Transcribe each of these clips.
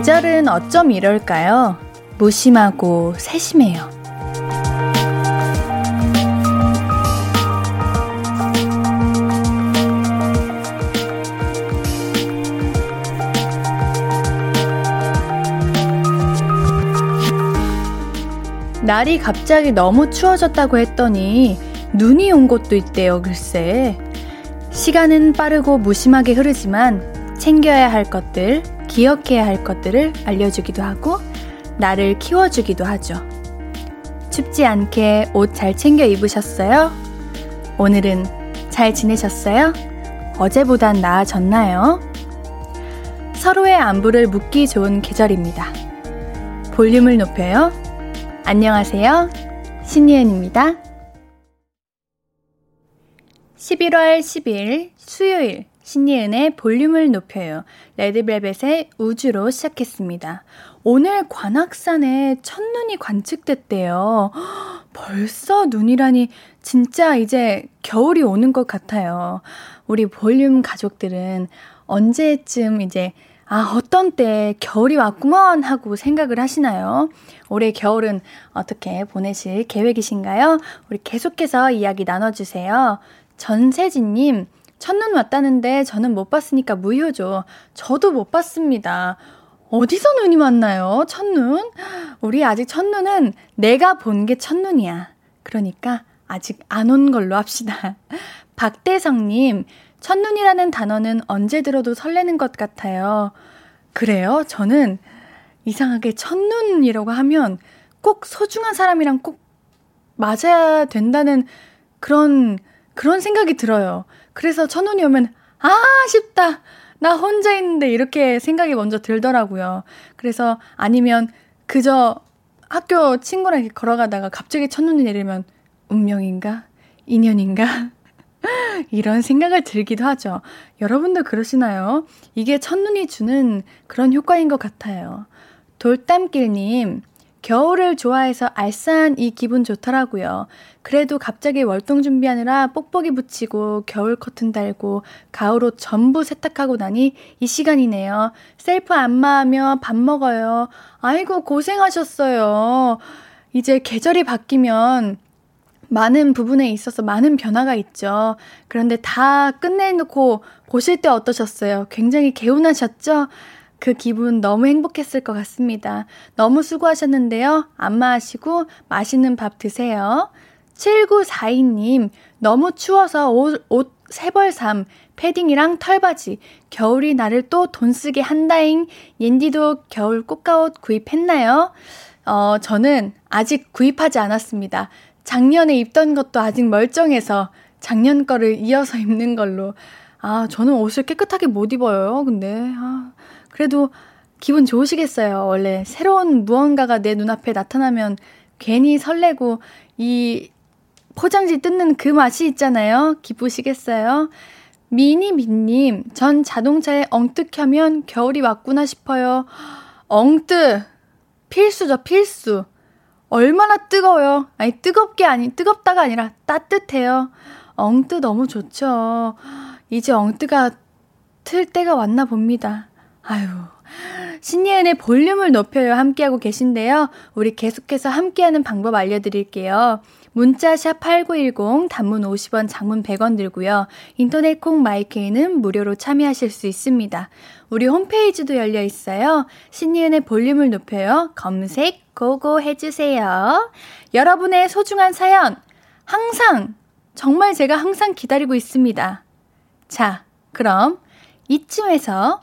계절은 어쩜 이럴까요? 무심하고 세심해요. 날이 갑자기 너무 추워졌다고 했더니 눈이 온 곳도 있대요, 글쎄. 시간은 빠르고 무심하게 흐르지만 챙겨야 할 것들, 기억해야 할 것들을 알려주기도 하고 나를 키워주기도 하죠. 춥지 않게 옷 잘 챙겨 입으셨어요? 오늘은 잘 지내셨어요? 어제보단 나아졌나요? 서로의 안부를 묻기 좋은 계절입니다. 볼륨을 높여요. 안녕하세요. 신예은입니다. 11월 10일 수요일 신예은의 볼륨을 높여요. 레드벨벳의 우주로 시작했습니다. 오늘 관악산에 첫눈이 관측됐대요. 벌써 눈이라니 진짜 이제 겨울이 오는 것 같아요. 우리 볼륨 가족들은 언제쯤 이제 아, 어떤 때 겨울이 왔구먼 하고 생각을 하시나요? 올해 겨울은 어떻게 보내실 계획이신가요? 우리 계속해서 이야기 나눠주세요. 전세진님, 첫눈 왔다는데 저는 못 봤으니까 무효죠. 저도 못 봤습니다. 어디서 눈이 왔나요? 첫눈? 우리 아직 첫눈은 내가 본 게 첫눈이야. 그러니까 아직 안 온 걸로 합시다. 박대성님, 첫눈이라는 단어는 언제 들어도 설레는 것 같아요. 그래요? 저는 이상하게 첫눈이라고 하면 꼭 소중한 사람이랑 꼭 맞아야 된다는 그런, 그런 생각이 들어요. 그래서 첫눈이 오면, 아, 쉽다. 나 혼자 있는데 이렇게 생각이 먼저 들더라고요. 그래서 아니면 그저 학교 친구랑 이렇게 걸어가다가 갑자기 첫눈이 내리면 운명인가? 인연인가? 이런 생각을 들기도 하죠. 여러분도 그러시나요? 이게 첫눈이 주는 그런 효과인 것 같아요. 돌담길님, 겨울을 좋아해서 알싸한 이 기분 좋더라고요. 그래도 갑자기 월동 준비하느라 뽁뽁이 붙이고 겨울 커튼 달고 가을옷 전부 세탁하고 나니 이 시간이네요. 셀프 안마하며 밥 먹어요. 아이고 고생하셨어요. 이제 계절이 바뀌면 많은 부분에 있어서 많은 변화가 있죠. 그런데 다 끝내놓고 보실 때 어떠셨어요? 굉장히 개운하셨죠? 그 기분 너무 행복했을 것 같습니다. 너무 수고하셨는데요. 안마하시고 맛있는 밥 드세요. 7942님, 너무 추워서 옷, 옷 세벌삼, 패딩이랑 털바지, 겨울이 나를 또 돈 쓰게 한다잉. 옌디도 겨울 꽃가옷 구입했나요? 어, 저는 아직 구입하지 않았습니다. 작년에 입던 것도 아직 멀쩡해서 작년 거를 이어서 입는 걸로. 아, 저는 옷을 깨끗하게 못 입어요. 근데, 아, 그래도 기분 좋으시겠어요. 원래 새로운 무언가가 내 눈앞에 나타나면 괜히 설레고 이 포장지 뜯는 그 맛이 있잖아요. 기쁘시겠어요? 미니미님, 전 자동차에 엉뜨 켜면 겨울이 왔구나 싶어요. 엉뜨! 필수죠, 필수. 얼마나 뜨거워요. 아니, 뜨겁게 아니, 뜨겁다가 아니라 따뜻해요. 엉뜨 너무 좋죠. 이제 엉뜨가 틀 때가 왔나 봅니다. 아유. 신예은의 볼륨을 높여요 함께하고 계신데요. 우리 계속해서 함께하는 방법 알려드릴게요. 문자샵 8910 단문 50원 장문 100원 들고요. 인터넷 콩 마이케이는 무료로 참여하실 수 있습니다. 우리 홈페이지도 열려 있어요. 신예은의 볼륨을 높여요. 검색 고고 해주세요. 여러분의 소중한 사연 항상 정말 제가 항상 기다리고 있습니다. 자, 그럼 이쯤에서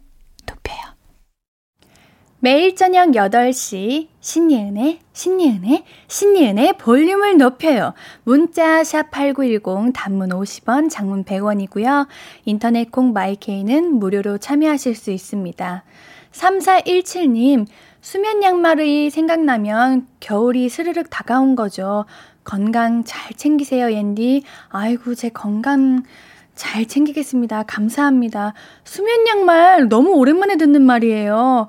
매일 저녁 8시 신예은의 신예은의 신예은의 볼륨을 높여요. 문자 샵 8910 단문 50원, 장문 100원이고요. 인터넷 콩 마이케이는 무료로 참여하실 수 있습니다. 3417님 수면 양말이 생각나면 겨울이 스르륵 다가온 거죠. 건강 잘 챙기세요, 옌디. 아이고, 제 건강 잘 챙기겠습니다. 감사합니다. 수면 양말 너무 오랜만에 듣는 말이에요.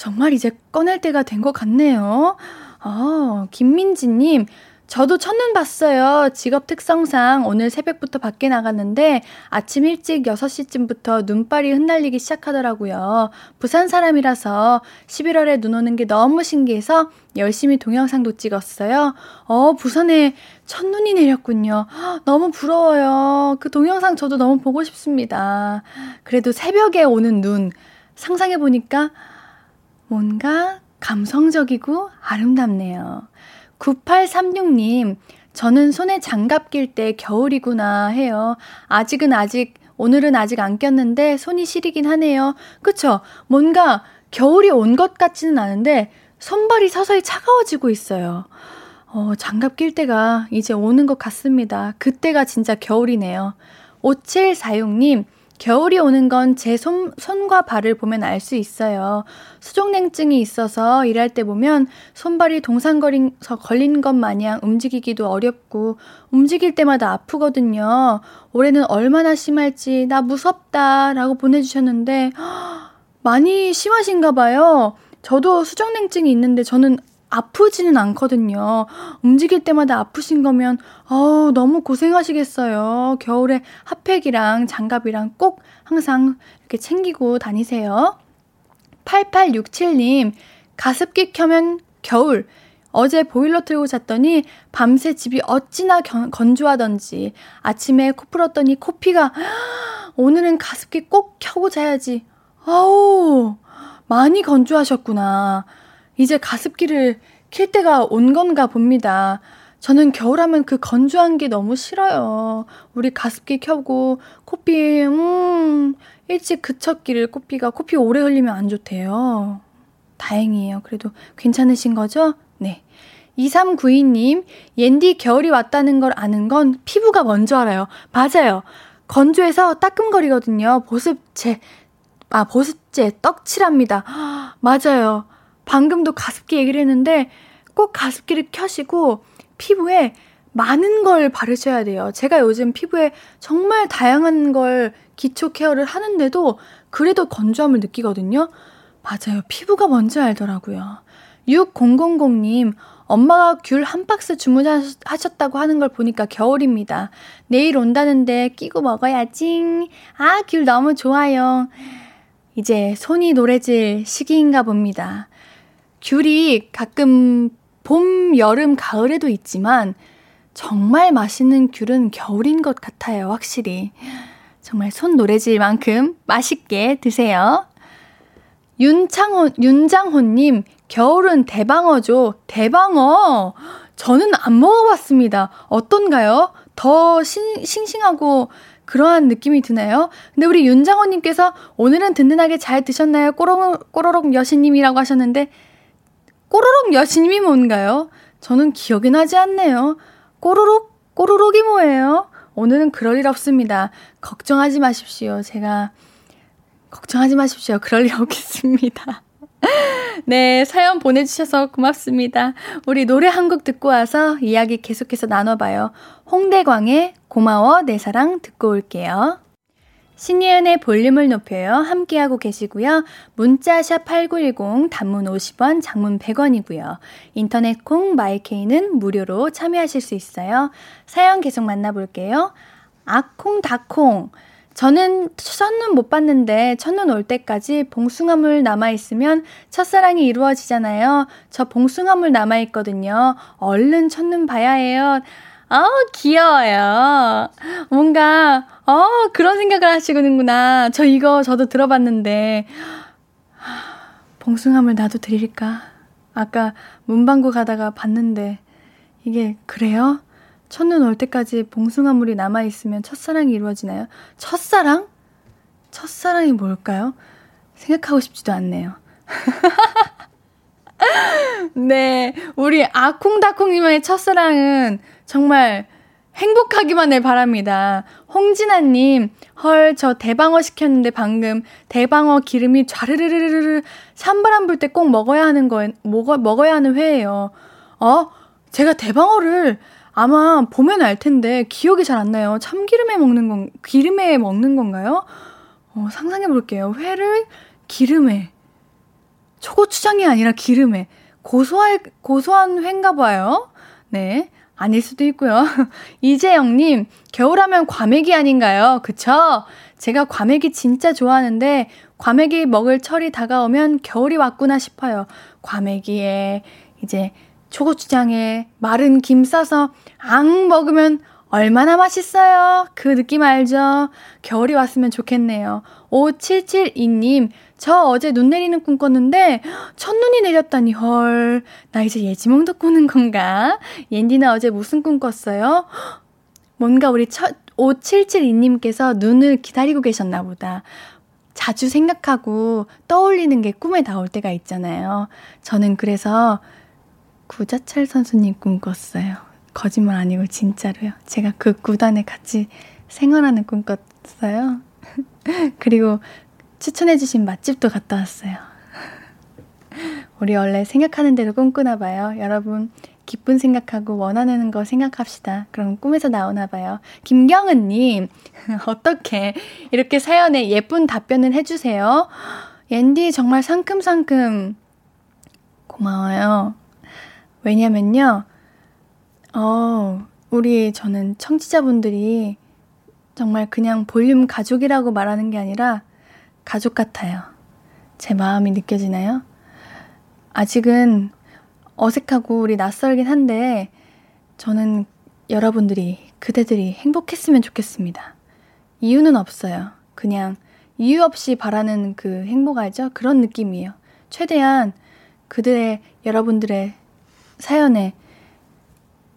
정말 이제 꺼낼 때가 된 것 같네요. 어, 김민지님, 저도 첫눈 봤어요. 직업 특성상 오늘 새벽부터 밖에 나갔는데 아침 일찍 6시쯤부터 눈발이 흩날리기 시작하더라고요. 부산 사람이라서 11월에 눈 오는 게 너무 신기해서 열심히 동영상도 찍었어요. 어, 부산에 첫눈이 내렸군요. 너무 부러워요. 그 동영상 저도 너무 보고 싶습니다. 그래도 새벽에 오는 눈 상상해 보니까 뭔가 감성적이고 아름답네요. 9836님, 저는 손에 장갑 낄 때 겨울이구나 해요. 아직은 아직, 오늘은 아직 안 꼈는데 손이 시리긴 하네요. 그쵸? 뭔가 겨울이 온 것 같지는 않은데 손발이 서서히 차가워지고 있어요. 어, 장갑 낄 때가 이제 오는 것 같습니다. 그때가 진짜 겨울이네요. 5746님, 겨울이 오는 건제 손, 손과 발을 보면 알 수 있어요. 수족냉증이 있어서 일할 때 보면 손발이 동상거리서 걸린 것 마냥 움직이기도 어렵고 움직일 때마다 아프거든요. 올해는 얼마나 심할지 나 무섭다 라고 보내주셨는데 많이 심하신가 봐요. 저도 수족냉증이 있는데 저는 아프지는 않거든요. 움직일 때마다 아프신 거면, 어 너무 고생하시겠어요. 겨울에 핫팩이랑 장갑이랑 꼭 항상 이렇게 챙기고 다니세요. 8867님, 가습기 켜면 겨울. 어제 보일러 틀고 잤더니 밤새 집이 어찌나 견, 건조하던지 아침에 코 풀었더니 코피가 오늘은 가습기 꼭 켜고 자야지. 아우 많이 건조하셨구나. 이제 가습기를 킬 때가 온 건가 봅니다. 저는 겨울하면 그 건조한 게 너무 싫어요. 우리 가습기 켜고 코피 음 일찍 그쳤기를 코피가 코피 오래 흘리면 안 좋대요. 다행이에요. 그래도 괜찮으신 거죠? 네. 2392님, 옌디 겨울이 왔다는 걸 아는 건 피부가 먼저 알아요. 맞아요. 건조해서 따끔거리거든요. 보습제, 아, 보습제, 떡칠합니다. 맞아요. 방금도 가습기 얘기를 했는데 꼭 가습기를 켜시고 피부에 많은 걸 바르셔야 돼요. 제가 요즘 피부에 정말 다양한 걸 기초 케어를 하는데도 그래도 건조함을 느끼거든요. 맞아요. 피부가 뭔지 알더라고요. 6000님, 엄마가 귤 한 박스 주문하셨다고 하는 걸 보니까 겨울입니다. 내일 온다는데 끼고 먹어야지. 아, 귤 너무 좋아요. 이제 손이 노래질 시기인가 봅니다. 귤이 가끔 봄, 여름, 가을에도 있지만 정말 맛있는 귤은 겨울인 것 같아요, 확실히. 정말 손 노래질 만큼 맛있게 드세요. 윤창호, 윤장호님, 겨울은 대방어죠. 대방어! 저는 안 먹어봤습니다. 어떤가요? 더 신, 싱싱하고 그러한 느낌이 드나요? 근데 우리 윤장호님께서 오늘은 든든하게 잘 드셨나요? 꼬로록, 꼬로록 여신님이라고 하셨는데, 꼬르륵 여신님이 뭔가요? 저는 기억이 나지 않네요. 꼬르륵? 꼬르륵이 뭐예요? 오늘은 그럴 일 없습니다. 걱정하지 마십시오. 제가, 걱정하지 마십시오. 그럴 일 없겠습니다. 네, 사연 보내주셔서 고맙습니다. 우리 노래 한 곡 듣고 와서 이야기 계속해서 나눠봐요. 홍대광의 고마워 내 사랑 듣고 올게요. 신예은의 볼륨을 높여요. 함께하고 계시고요. 문자샵 8910 단문 50원, 장문 100원이고요. 인터넷 콩 마이케이는 무료로 참여하실 수 있어요. 사연 계속 만나볼게요. 아콩 다콩 저는 첫눈 못 봤는데 첫눈 올 때까지 봉숭아물 남아있으면 첫사랑이 이루어지잖아요. 저 봉숭아물 남아있거든요. 얼른 첫눈 봐야 해요. 아, 귀여워요. 뭔가, 어, 그런 생각을 하시는구나. 저 이거 저도 들어봤는데, 봉숭아물 나도 드릴까? 아까 문방구 가다가 봤는데, 이게, 그래요? 첫눈 올 때까지 봉숭아물이 남아있으면 첫사랑이 이루어지나요? 첫사랑? 첫사랑이 뭘까요? 생각하고 싶지도 않네요. 네, 우리 아콩다콩님의 첫사랑은 정말 행복하기만을 바랍니다. 홍진아님, 헐, 저 대방어 시켰는데 방금 대방어 기름이 좌르르르르 산바람 불 때 꼭 먹어야 하는 거, 먹어, 먹어야 하는 회예요. 어? 제가 대방어를 아마 보면 알 텐데 기억이 잘 안 나요. 참기름에 먹는 건 기름에 먹는 건가요? 어, 상상해 볼게요. 회를 기름에 초고추장이 아니라 기름에 고소할 고소한 회인가 봐요. 네. 아닐 수도 있고요. 이재영님, 겨울하면 과메기 아닌가요? 그쵸? 제가 과메기 진짜 좋아하는데, 과메기 먹을 철이 다가오면 겨울이 왔구나 싶어요. 과메기에, 이제, 초고추장에 마른 김 싸서 앙 먹으면 얼마나 맛있어요? 그 느낌 알죠? 겨울이 왔으면 좋겠네요. 5772님, 저 어제 눈 내리는 꿈 꿨는데 첫눈이 내렸다니 헐. 나 이제 예지몽도 꾸는 건가? 옌디는 어제 무슨 꿈 꿨어요? 뭔가 우리 첫 5772님께서 눈을 기다리고 계셨나 보다. 자주 생각하고 떠올리는 게 꿈에 나올 때가 있잖아요. 저는 그래서 구자철 선수님 꿈 꿨어요. 거짓말 아니고 진짜로요. 제가 그 구단에 같이 생활하는 꿈 꿨어요. 그리고 추천해주신 맛집도 갔다 왔어요. 우리 원래 생각하는 대로 꿈꾸나 봐요. 여러분, 기쁜 생각하고 원하는 거 생각합시다. 그럼 꿈에서 나오나 봐요. 김경은님, 어떻게 이렇게 사연에 예쁜 답변을 해주세요. 옌디 정말 상큼상큼 고마워요. 왜냐면요, 어, 우리 저는 청취자분들이 정말 그냥 볼륨 가족이라고 말하는 게 아니라 가족 같아요. 제 마음이 느껴지나요? 아직은 어색하고 우리 낯설긴 한데 저는 여러분들이 그대들이 행복했으면 좋겠습니다. 이유는 없어요. 그냥 이유 없이 바라는 그 행복 알죠? 그런 느낌이에요. 최대한 그들의 여러분들의 사연에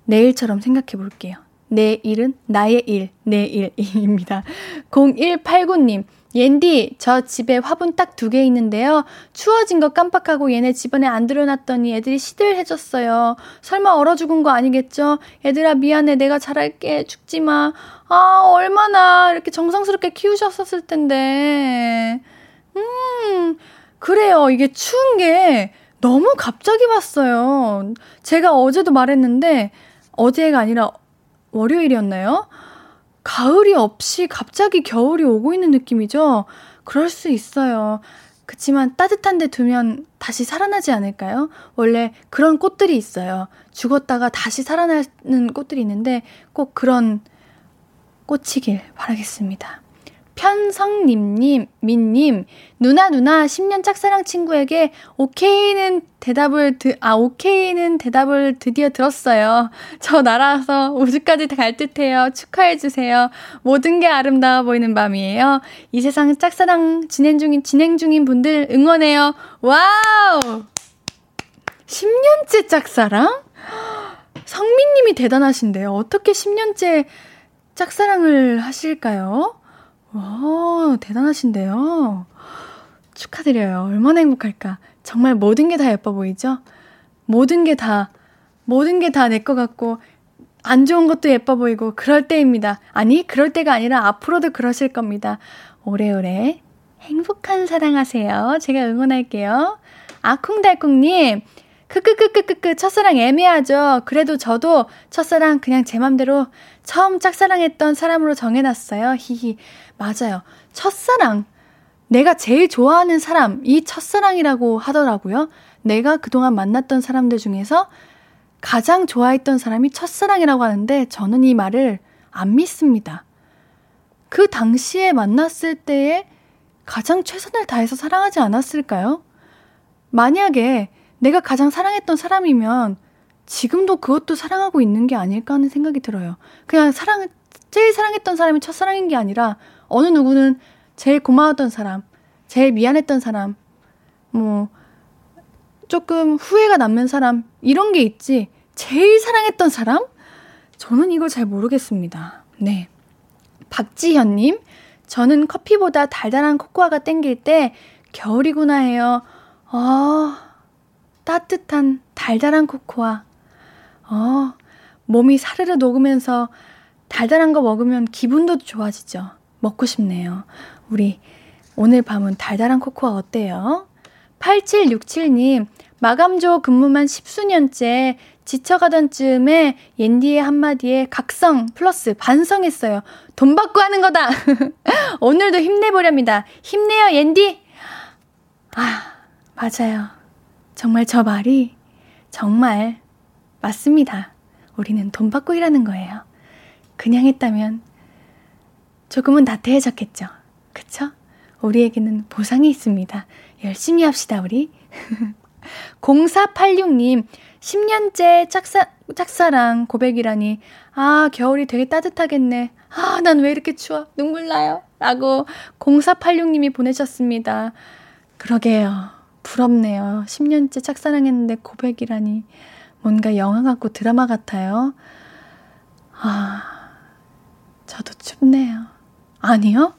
내일처럼 생각해 볼게요. 내 일은 나의 일, 내 일입니다. 0189님, 옌디, 저 집에 화분 딱 두 개 있는데요. 추워진 거 깜빡하고 얘네 집안에 안 들여놨더니 애들이 시들해졌어요. 설마 얼어 죽은 거 아니겠죠? 얘들아, 미안해. 내가 잘할게. 죽지 마. 아, 얼마나 이렇게 정성스럽게 키우셨었을 텐데. 음, 그래요. 이게 추운 게 너무 갑자기 왔어요. 제가 어제도 말했는데, 어제가 아니라 월요일이었나요? 가을이 없이 갑자기 겨울이 오고 있는 느낌이죠? 그럴 수 있어요. 그치만 따뜻한 데 두면 다시 살아나지 않을까요? 원래 그런 꽃들이 있어요. 죽었다가 다시 살아나는 꽃들이 있는데 꼭 그런 꽃이길 바라겠습니다. 편성님님, 민님, 누나, 누나, 10년 짝사랑 친구에게 오케이는 대답을, 드, 아, 오케이는 대답을 드디어 들었어요. 저 날아서 우주까지 갈 듯해요. 축하해 주세요. 모든 게 아름다워 보이는 밤이에요. 이 세상 짝사랑 진행 중인, 진행 중인 분들 응원해요. 와우! 10년째 짝사랑? 성민님이 대단하신데요. 어떻게 10년째 짝사랑을 하실까요? 와, 대단하신데요. 축하드려요. 얼마나 행복할까. 정말 모든 게 다 예뻐 보이죠? 모든 게 다, 모든 게 다 내 것 같고, 안 좋은 것도 예뻐 보이고, 그럴 때입니다. 아니, 그럴 때가 아니라 앞으로도 그러실 겁니다. 오래오래 행복한 사랑하세요. 제가 응원할게요. 아쿵달쿵님, 크크크크크크 첫사랑 애매하죠. 그래도 저도 첫사랑 그냥 제 맘대로 처음 짝사랑했던 사람으로 정해놨어요. 히히. 맞아요. 첫사랑. 내가 제일 좋아하는 사람, 이 첫사랑이라고 하더라고요. 내가 그동안 만났던 사람들 중에서 가장 좋아했던 사람이 첫사랑이라고 하는데 저는 이 말을 안 믿습니다. 그 당시에 만났을 때에 가장 최선을 다해서 사랑하지 않았을까요? 만약에 내가 가장 사랑했던 사람이면 지금도 그것도 사랑하고 있는 게 아닐까 하는 생각이 들어요. 그냥 사랑, 제일 사랑했던 사람이 첫사랑인 게 아니라 어느 누구는 제일 고마웠던 사람, 제일 미안했던 사람, 뭐, 조금 후회가 남는 사람, 이런 게 있지. 제일 사랑했던 사람? 저는 이걸 잘 모르겠습니다. 네. 박지현님, 저는 커피보다 달달한 코코아가 땡길 때 겨울이구나 해요. 아, 따뜻한 달달한 코코아. 어, 몸이 사르르 녹으면서 달달한 거 먹으면 기분도 좋아지죠. 먹고 싶네요. 우리 오늘 밤은 달달한 코코아 어때요? 8767님, 마감조 근무만 십수년째 지쳐가던 즈음에 옌디의 한마디에 각성 플러스 반성했어요. 돈 받고 하는 거다! 오늘도 힘내보렵니다. 힘내요, 옌디! 아, 맞아요. 정말 저 말이 정말 맞습니다. 우리는 돈 받고 일하는 거예요. 그냥 했다면 조금은 나태해졌겠죠. 그쵸? 우리에게는 보상이 있습니다. 열심히 합시다, 우리. 0486님, 10년째 짝사, 짝사랑 고백이라니. 아, 겨울이 되게 따뜻하겠네. 아, 난 왜 이렇게 추워? 눈물 나요. 라고 0486님이 보내셨습니다. 그러게요. 부럽네요. 10년째 짝사랑했는데 고백이라니. 뭔가 영화 같고 드라마 같아요. 아, 저도 춥네요. 아니요?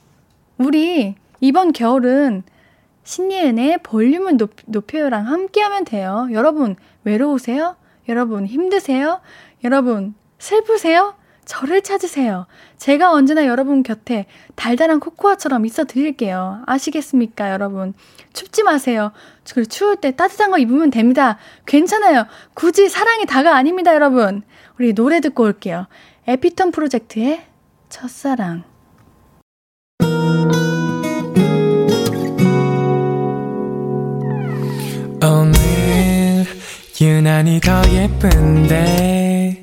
우리 이번 겨울은 신예은의 볼륨을 높, 높여요랑 함께 하면 돼요. 여러분, 외로우세요? 여러분, 힘드세요? 여러분, 슬프세요? 저를 찾으세요. 제가 언제나 여러분 곁에 달달한 코코아처럼 있어 드릴게요. 아시겠습니까, 여러분? 춥지 마세요. 그리고 추울 때 따뜻한 거 입으면 됩니다. 괜찮아요. 굳이 사랑이 다가 아닙니다, 여러분. 우리 노래 듣고 올게요. 에피톤 프로젝트의 첫사랑. 오늘 유난히 더 예쁜데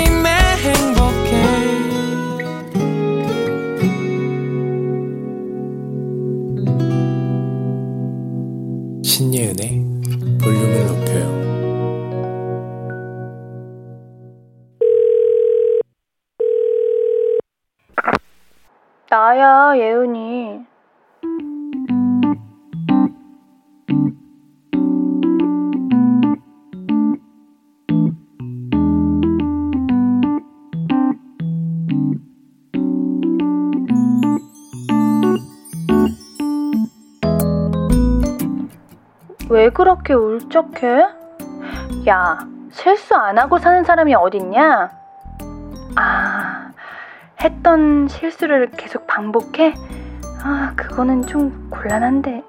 나야, 예은이. 왜 그렇게 울적해? 야, 실수 안 하고 사는 사람이 어딨냐? 아, 했던 실수를 계속 반복해? 아, 그거는 좀 곤란한데.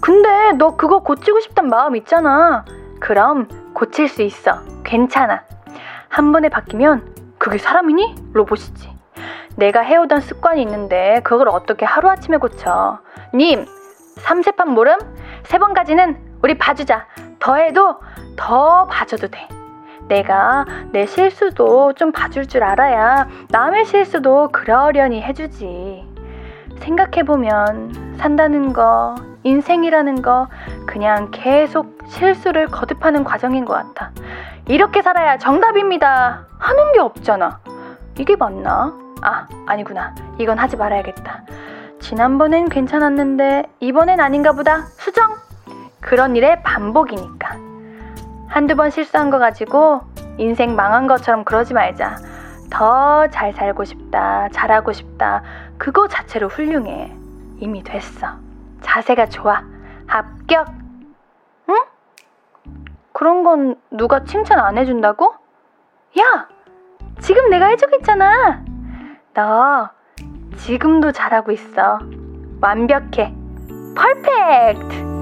근데 너 그거 고치고 싶단 마음 있잖아. 그럼 고칠 수 있어. 괜찮아. 한 번에 바뀌면 그게 사람이니? 로봇이지. 내가 해오던 습관이 있는데 그걸 어떻게 하루아침에 고쳐. 님, 삼세판 모름? 세 번까지는 우리 봐주자. 더 해도 더 봐줘도 돼. 내가 내 실수도 좀 봐줄 줄 알아야 남의 실수도 그러려니 해주지. 생각해보면 산다는 거, 인생이라는 거, 그냥 계속 실수를 거듭하는 과정인 것 같아. 이렇게 살아야 정답입니다. 하는 게 없잖아. 이게 맞나? 아, 아니구나. 이건 하지 말아야겠다. 지난번엔 괜찮았는데 이번엔 아닌가 보다. 수정! 그런 일의 반복이니까. 한두 번 실수한 거 가지고 인생 망한 것처럼 그러지 말자. 더 잘 살고 싶다, 잘하고 싶다. 그거 자체로 훌륭해. 이미 됐어. 자세가 좋아. 합격! 응? 그런 건 누가 칭찬 안 해준다고? 야! 지금 내가 해주고 있잖아! 너 지금도 잘하고 있어. 완벽해. 퍼펙트!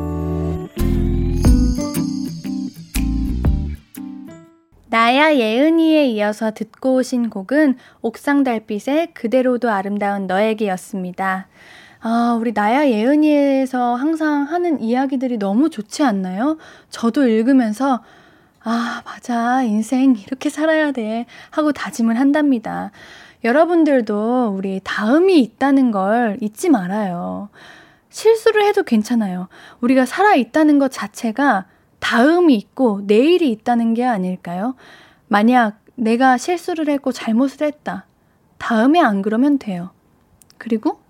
나야 예은이에 이어서 듣고 오신 곡은 옥상 달빛의 그대로도 아름다운 너에게였습니다. 아, 우리 나야 예은이에서 항상 하는 이야기들이 너무 좋지 않나요? 저도 읽으면서 아, 맞아. 인생 이렇게 살아야 돼. 하고 다짐을 한답니다. 여러분들도 우리 다음이 있다는 걸 잊지 말아요. 실수를 해도 괜찮아요. 우리가 살아있다는 것 자체가 다음이 있고 내일이 있다는 게 아닐까요? 만약 내가 실수를 했고 잘못을 했다. 다음에 안 그러면 돼요. 그리고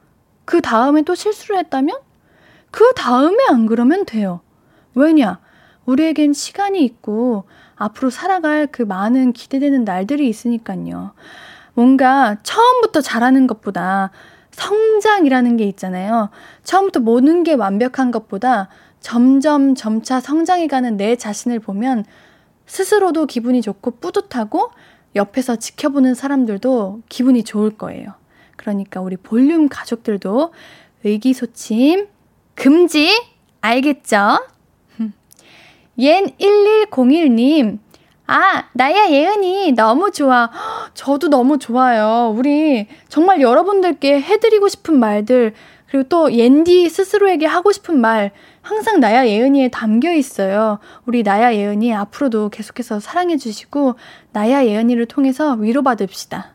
그 다음에 또 실수를 했다면 그 다음에 안 그러면 돼요. 왜냐? 우리에겐 시간이 있고 앞으로 살아갈 그 많은 기대되는 날들이 있으니까요. 뭔가 처음부터 잘하는 것보다 성장이라는 게 있잖아요. 처음부터 모든 게 완벽한 것보다 점점 점차 성장해가는 내 자신을 보면 스스로도 기분이 좋고 뿌듯하고 옆에서 지켜보는 사람들도 기분이 좋을 거예요. 그러니까 우리 볼륨 가족들도 의기소침 금지 알겠죠? 옌 1101님 아, 나야 예은이 너무 좋아. 저도 너무 좋아요. 우리 정말 여러분들께 해드리고 싶은 말들, 그리고 또 옌디 스스로에게 하고 싶은 말, 항상 나야 예은이에 담겨 있어요. 우리 나야 예은이 앞으로도 계속해서 사랑해 주시고, 나야 예은이를 통해서 위로받읍시다.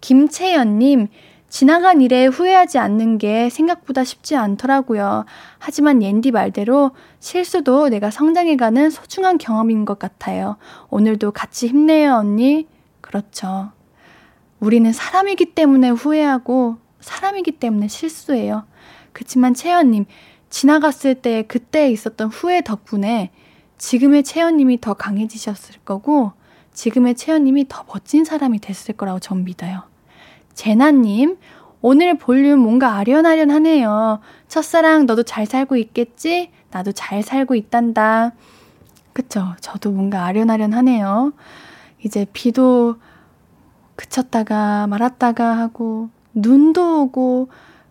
김채연님, 지나간 일에 후회하지 않는 게 생각보다 쉽지 않더라고요. 하지만 옌디 말대로 실수도 내가 성장해가는 소중한 경험인 것 같아요. 오늘도 같이 힘내요, 언니. 그렇죠. 우리는 사람이기 때문에 후회하고 사람이기 때문에 실수해요. 그치만 채연님, 지나갔을 때 그때 있었던 후회 덕분에 지금의 채연님이 더 강해지셨을 거고 지금의 채연님이 더 멋진 사람이 됐을 거라고 전 믿어요. 제나님, 오늘 볼륨 뭔가 아련아련 하네요. 첫사랑 너도 잘 살고 있겠지? 나도 잘 살고 있단다. 그쵸. 저도 뭔가 아련아련 하네요. 이제 비도 그쳤다가 말았다가 하고, 눈도 오고,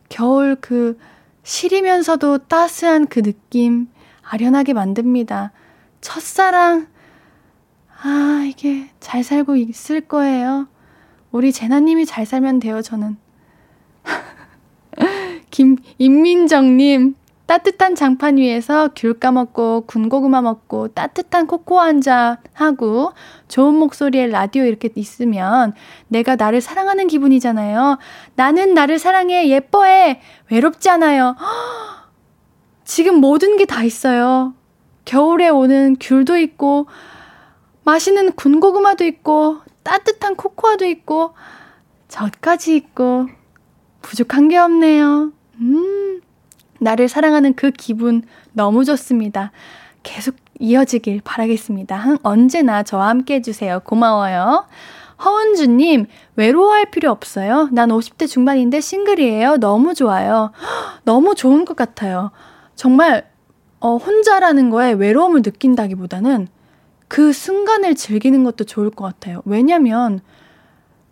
겨울 그 시리면서도 따스한 그 느낌 아련하게 만듭니다. 첫사랑, 아, 이게 잘 살고 있을 거예요. 우리 제나님이 잘 살면 돼요, 저는. 김, 임민정님, 따뜻한 장판 위에서 귤 까먹고 군고구마 먹고 따뜻한 코코아 한 잔 하고 좋은 목소리의 라디오 이렇게 있으면 내가 나를 사랑하는 기분이잖아요. 나는 나를 사랑해, 예뻐해, 외롭지 않아요. 지금 모든 게 다 있어요. 겨울에 오는 귤도 있고, 맛있는 군고구마도 있고, 따뜻한 코코아도 있고, 젖까지 있고, 부족한 게 없네요. 음, 나를 사랑하는 그 기분 너무 좋습니다. 계속 이어지길 바라겠습니다. 언제나 저와 함께 해주세요. 고마워요. 허은주님, 외로워할 필요 없어요. 난 50대 중반인데 싱글이에요. 너무 좋아요. 너무 좋은 것 같아요. 정말, 어, 혼자라는 거에 외로움을 느낀다기보다는 그 순간을 즐기는 것도 좋을 것 같아요. 왜냐면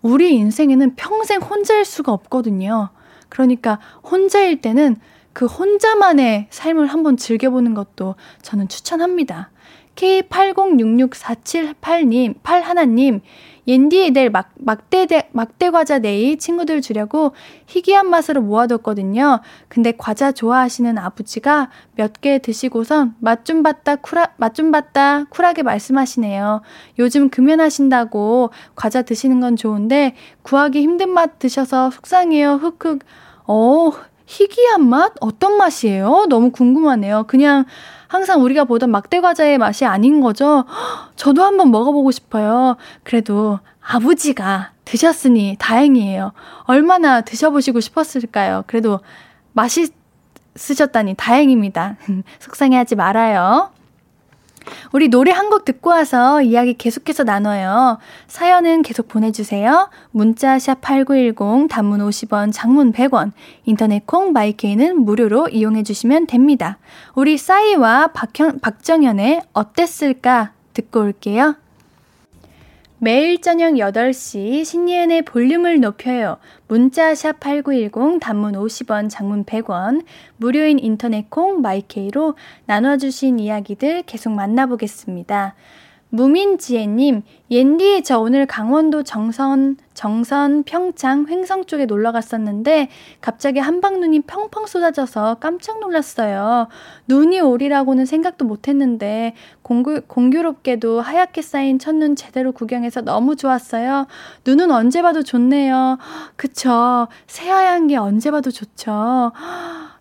우리 인생에는 평생 혼자일 수가 없거든요. 그러니까 혼자일 때는 그 혼자만의 삶을 한번 즐겨보는 것도 저는 추천합니다. K80664788님, 81님, 옌디에 낼 막, 막대, 막대 과자 네이 친구들 주려고 희귀한 맛으로 모아뒀거든요. 근데 과자 좋아하시는 아버지가 몇 개 드시고선 맛 좀 봤다, 쿨하, 맛좀 봤다, 쿨하게 말씀하시네요. 요즘 금연하신다고 과자 드시는 건 좋은데 구하기 힘든 맛 드셔서 속상해요. 흑흑. 어, 희귀한 맛? 어떤 맛이에요? 너무 궁금하네요. 그냥 항상 우리가 보던 막대 과자의 맛이 아닌 거죠? 저도 한번 먹어보고 싶어요. 그래도 아버지가 드셨으니 다행이에요. 얼마나 드셔보시고 싶었을까요? 그래도 맛있으셨다니 다행입니다. 속상해하지 말아요. 우리 노래 한 곡 듣고 와서 이야기 계속해서 나눠요. 사연은 계속 보내주세요. 문자 샵 8910 단문 50원, 장문 100원, 인터넷 콩 마이케이는 무료로 이용해 주시면 됩니다. 우리 싸이와 박형, 박정현의 어땠을까 듣고 올게요. 매일 저녁 8시 신예은의 볼륨을 높여요. 문자 샵 8910 단문 50원, 장문 100원, 무료인 인터넷 콩 마이케이로 나눠주신 이야기들 계속 만나보겠습니다. 무민지혜님, 옌디, 저 오늘 강원도 정선, 정선, 평창, 횡성 쪽에 놀러 갔었는데, 갑자기 한방눈이 펑펑 쏟아져서 깜짝 놀랐어요. 눈이 오리라고는 생각도 못 했는데, 공교, 공교롭게도 하얗게 쌓인 첫눈 제대로 구경해서 너무 좋았어요. 눈은 언제 봐도 좋네요. 그쵸. 새하얀 게 언제 봐도 좋죠.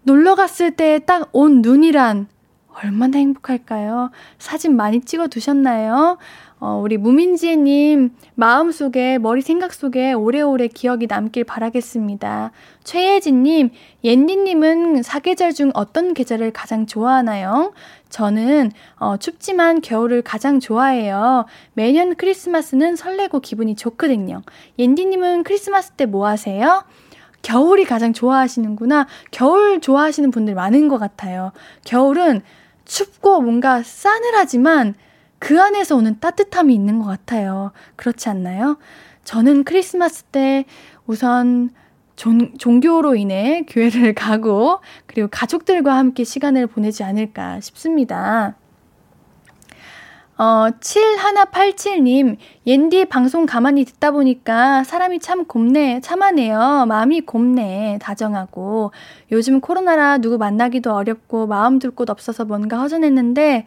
놀러 갔을 때 딱 온 눈이란, 얼마나 행복할까요? 사진 많이 찍어 두셨나요? 어, 우리 무민지님 마음속에 머리 생각 속에 오래오래 기억이 남길 바라겠습니다. 최예진님, 옌디님은 사계절 중 어떤 계절을 가장 좋아하나요? 저는 어, 춥지만 겨울을 가장 좋아해요. 매년 크리스마스는 설레고 기분이 좋거든요. 옌디님은 크리스마스 때 뭐 하세요? 겨울이 가장 좋아하시는구나. 겨울 좋아하시는 분들 많은 것 같아요. 겨울은 춥고 뭔가 싸늘하지만 그 안에서 오는 따뜻함이 있는 것 같아요. 그렇지 않나요? 저는 크리스마스 때 우선 종, 종교로 인해 교회를 가고 그리고 가족들과 함께 시간을 보내지 않을까 싶습니다. 어, 7187님, 옌디 방송 가만히 듣다 보니까 사람이 참 곱네, 참하네요. 마음이 곱네, 다정하고. 요즘 코로나라 누구 만나기도 어렵고 마음 둘 곳 없어서 뭔가 허전했는데,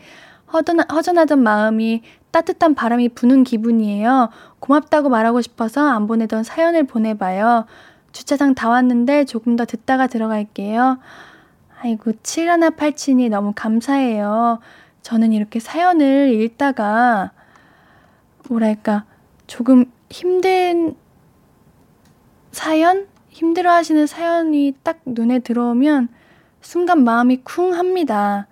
허전, 허전하던 마음이 따뜻한 바람이 부는 기분이에요. 고맙다고 말하고 싶어서 안 보내던 사연을 보내봐요. 주차장 다 왔는데 조금 더 듣다가 들어갈게요. 아이고, 7187이 너무 감사해요. 저는 이렇게 사연을 읽다가, 뭐랄까, 조금 힘든 사연? 힘들어 하시는 사연이 딱 눈에 들어오면 순간 마음이 쿵 합니다.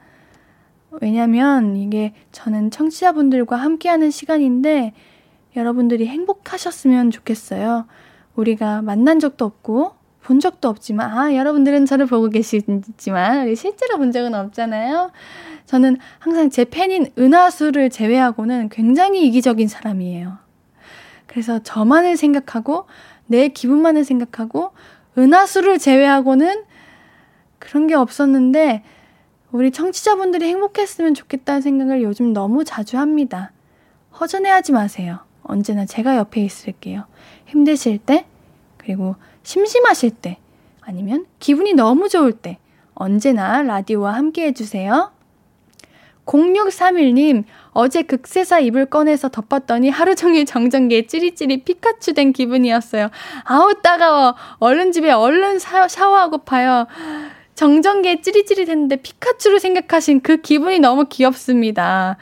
왜냐면 이게 저는 청취자분들과 함께하는 시간인데 여러분들이 행복하셨으면 좋겠어요. 우리가 만난 적도 없고 본 적도 없지만 아 여러분들은 저를 보고 계시지만 실제로 본 적은 없잖아요. 저는 항상 제 팬인 은하수를 제외하고는 굉장히 이기적인 사람이에요. 그래서 저만을 생각하고 내 기분만을 생각하고 은하수를 제외하고는 그런 게 없었는데 우리 청취자분들이 행복했으면 좋겠다는 생각을 요즘 너무 자주 합니다. 허전해하지 마세요. 언제나 제가 옆에 있을게요. 힘드실 때, 그리고 심심하실 때, 아니면 기분이 너무 좋을 때, 언제나 라디오와 함께 해주세요. 0631님, 어제 극세사 입을 꺼내서 덮었더니 하루 종일 정전기에 찌릿찌릿 피카츄 된 기분이었어요. 아우, 따가워. 얼른 집에 얼른 샤, 샤워하고 파요. 정전기에 찌릿찌릿 했는데 피카츄를 생각하신 그 기분이 너무 귀엽습니다.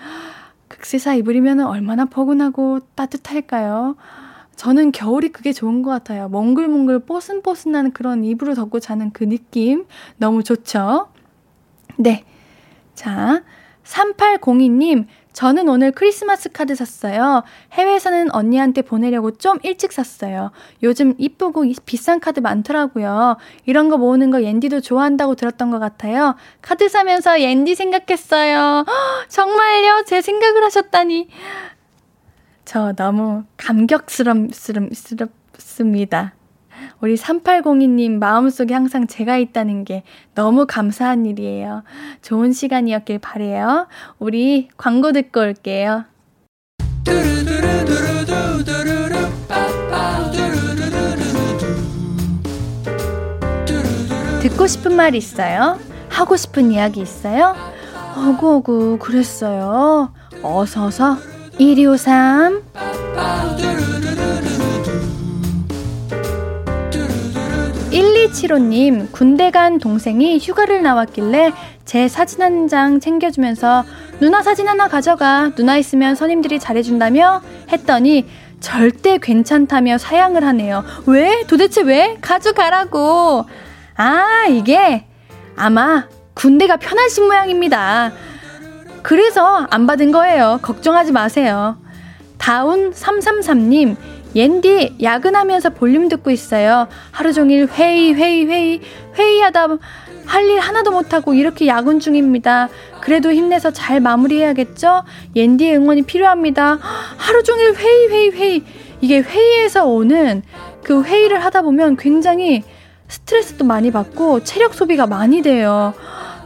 극세사 입으리면 얼마나 포근하고 따뜻할까요? 저는 겨울이 그게 좋은 것 같아요. 몽글몽글 뽀슨뽀슨한 그런 이불을 덮고 자는 그 느낌 너무 좋죠? 네. 자, 3802님, 저는 오늘 크리스마스 카드 샀어요. 해외에서는 언니한테 보내려고 좀 일찍 샀어요. 요즘 이쁘고 비싼 카드 많더라고요. 이런 거 모으는 거 옌디도 좋아한다고 들었던 것 같아요. 카드 사면서 옌디 생각했어요. 허, 정말요? 제 생각을 하셨다니. 저 너무 감격스럽습니다. 우리 3802님 마음속에 항상 제가 있다는 게 너무 감사한 일이에요. 좋은 시간이었길 바래요. 우리 광고 듣고 올게요. 듣고 싶은 말 있어요? 하고 싶은 이야기 있어요? 어구어구 그랬어요. 어서서 1253 1275님, 군대 간 동생이 휴가를 나왔길래 제 사진 한 장 챙겨주면서 누나 사진 하나 가져가. 누나 있으면 선임들이 잘해준다며? 했더니 절대 괜찮다며 사양을 하네요. 왜? 도대체 왜? 가져가라고. 아, 이게 아마 군대가 편하신 모양입니다. 그래서 안 받은 거예요. 걱정하지 마세요. 다운 333님, 옌디 야근하면서 볼륨 듣고 있어요. 하루 종일 회의 회의 회의 회의하다 할 일 하나도 못하고 이렇게 야근 중입니다. 그래도 힘내서 잘 마무리해야겠죠? 옌디의 응원이 필요합니다. 하루 종일 회의 회의 회의 이게 회의에서 오는 그 회의를 하다 보면 굉장히 스트레스도 많이 받고 체력 소비가 많이 돼요.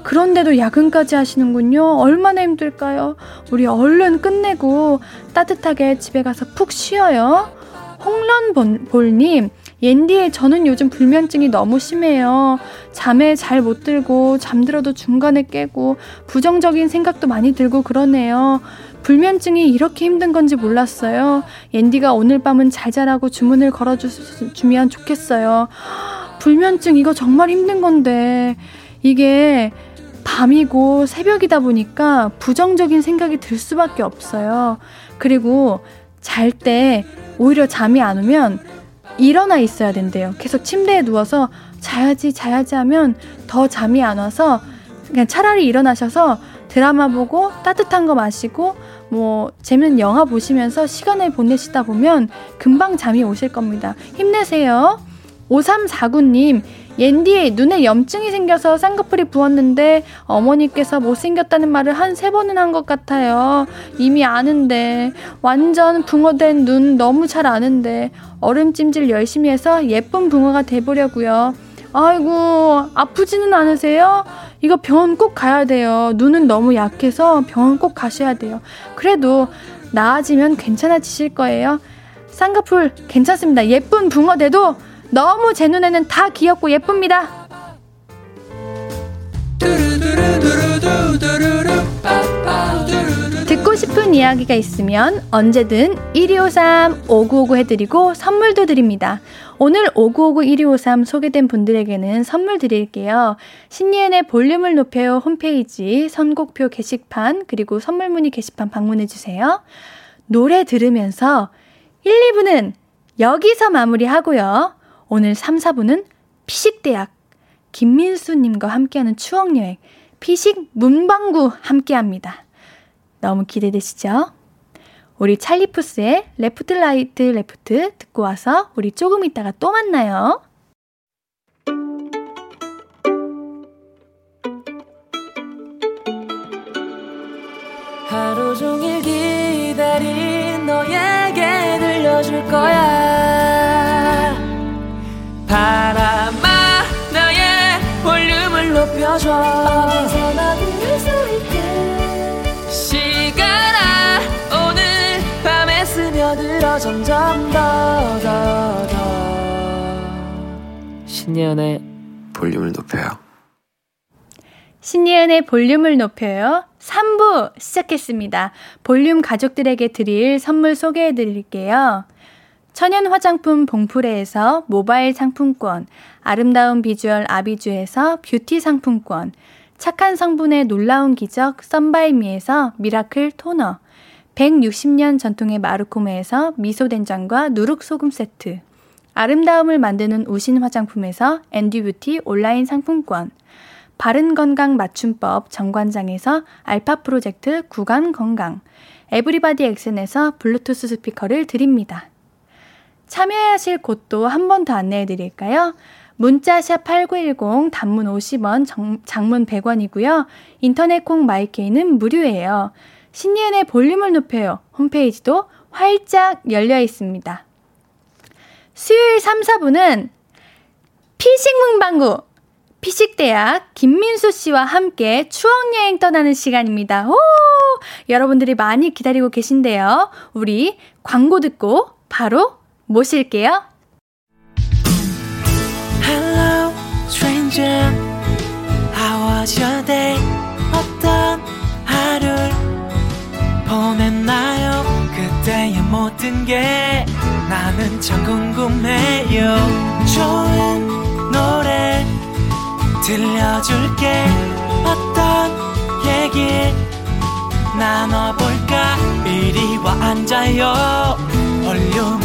그런데도 야근까지 하시는군요. 얼마나 힘들까요? 우리 얼른 끝내고 따뜻하게 집에 가서 푹 쉬어요. 홍런볼님, 옌디의 저는 요즘 불면증이 너무 심해요. 잠에 잘 못 들고 잠들어도 중간에 깨고 부정적인 생각도 많이 들고 그러네요. 불면증이 이렇게 힘든 건지 몰랐어요. 옌디가 오늘 밤은 잘 자라고 주문을 걸어주면 좋겠어요. 불면증 이거 정말 힘든 건데 이게 밤이고 새벽이다 보니까 부정적인 생각이 들 수밖에 없어요. 그리고 잘 때 오히려 잠이 안 오면 일어나 있어야 된대요. 계속 침대에 누워서 자야지, 자야지 하면 더 잠이 안 와서 그냥 차라리 일어나셔서 드라마 보고 따뜻한 거 마시고 뭐 재밌는 영화 보시면서 시간을 보내시다 보면 금방 잠이 오실 겁니다. 힘내세요. 5349님, 옌디 눈에 염증이 생겨서 쌍꺼풀이 부었는데 어머니께서 못생겼다는 말을 한 세 번은 한 것 같아요. 이미 아는데 완전 붕어된 눈 너무 잘 아는데 얼음 찜질 열심히 해서 예쁜 붕어가 돼보려고요. 아이고 아프지는 않으세요? 이거 병원 꼭 가야 돼요. 눈은 너무 약해서 병원 꼭 가셔야 돼요. 그래도 나아지면 괜찮아지실 거예요. 쌍꺼풀 괜찮습니다. 예쁜 붕어 돼도 너무 제 눈에는 다 귀엽고 예쁩니다. 듣고 싶은 이야기가 있으면 언제든 1253 5959 해드리고 선물도 드립니다. 오늘 5959 1253 소개된 분들에게는 선물 드릴게요. 신예은의 볼륨을 높여요 홈페이지 선곡표 게시판 그리고 선물 문의 게시판 방문해주세요. 노래 들으면서 1, 2부는 여기서 마무리하고요. 오늘 3, 4부는 피식대학 김민수님과 함께하는 추억여행 피식 문방구 함께합니다. 너무 기대되시죠? 우리 찰리푸스의 Left Right Left 듣고 와서 우리 조금 있다가 또 만나요. 하루 종일 기다린 너에게 들려줄 거야. 바람아 나의 볼륨을 높여줘. 어디서나 들을 수 스며들어 점점 더 더 더. 신예은의 볼륨을 높여요. 신예은의 볼륨을 높여요. 3부 시작했습니다. 볼륨 가족들에게 드릴 선물 소개해 드릴게요 천연 화장품 봉프레에서 모바일 상품권 아름다운 비주얼 아비주에서 뷰티 상품권 착한 성분의 놀라운 기적 썬바이미에서 미라클 토너 160년 전통의 마르코메에서 미소된장과 누룩소금 세트, 아름다움을 만드는 우신 화장품에서 앤디뷰티 온라인 상품권, 바른 건강 맞춤법 정관장에서 알파 프로젝트 구간 건강, 에브리바디 엑센에서 블루투스 스피커를 드립니다. 참여하실 곳도 한 번 더 안내해 드릴까요? 문자샵 8910 단문 50원, 정, 장문 100원이고요. 인터넷 콩 마이케이는 무료예요. 신예은의 볼륨을 높여요. 홈페이지도 활짝 열려 있습니다. 수요일 3, 4분은 피식 문방구 피식대학 김민수 씨와 함께 추억여행 떠나는 시간입니다. 오! 여러분들이 많이 기다리고 계신데요. 우리 광고 듣고 바로 모실게요. Hello, stranger. How was your day? 어떤 하루 보냈나요 그때의 모든 게 나는 참 궁금해요 좋은 노래 들려줄게 어떤 얘기 나눠볼까 이리 와 앉아요 볼륨을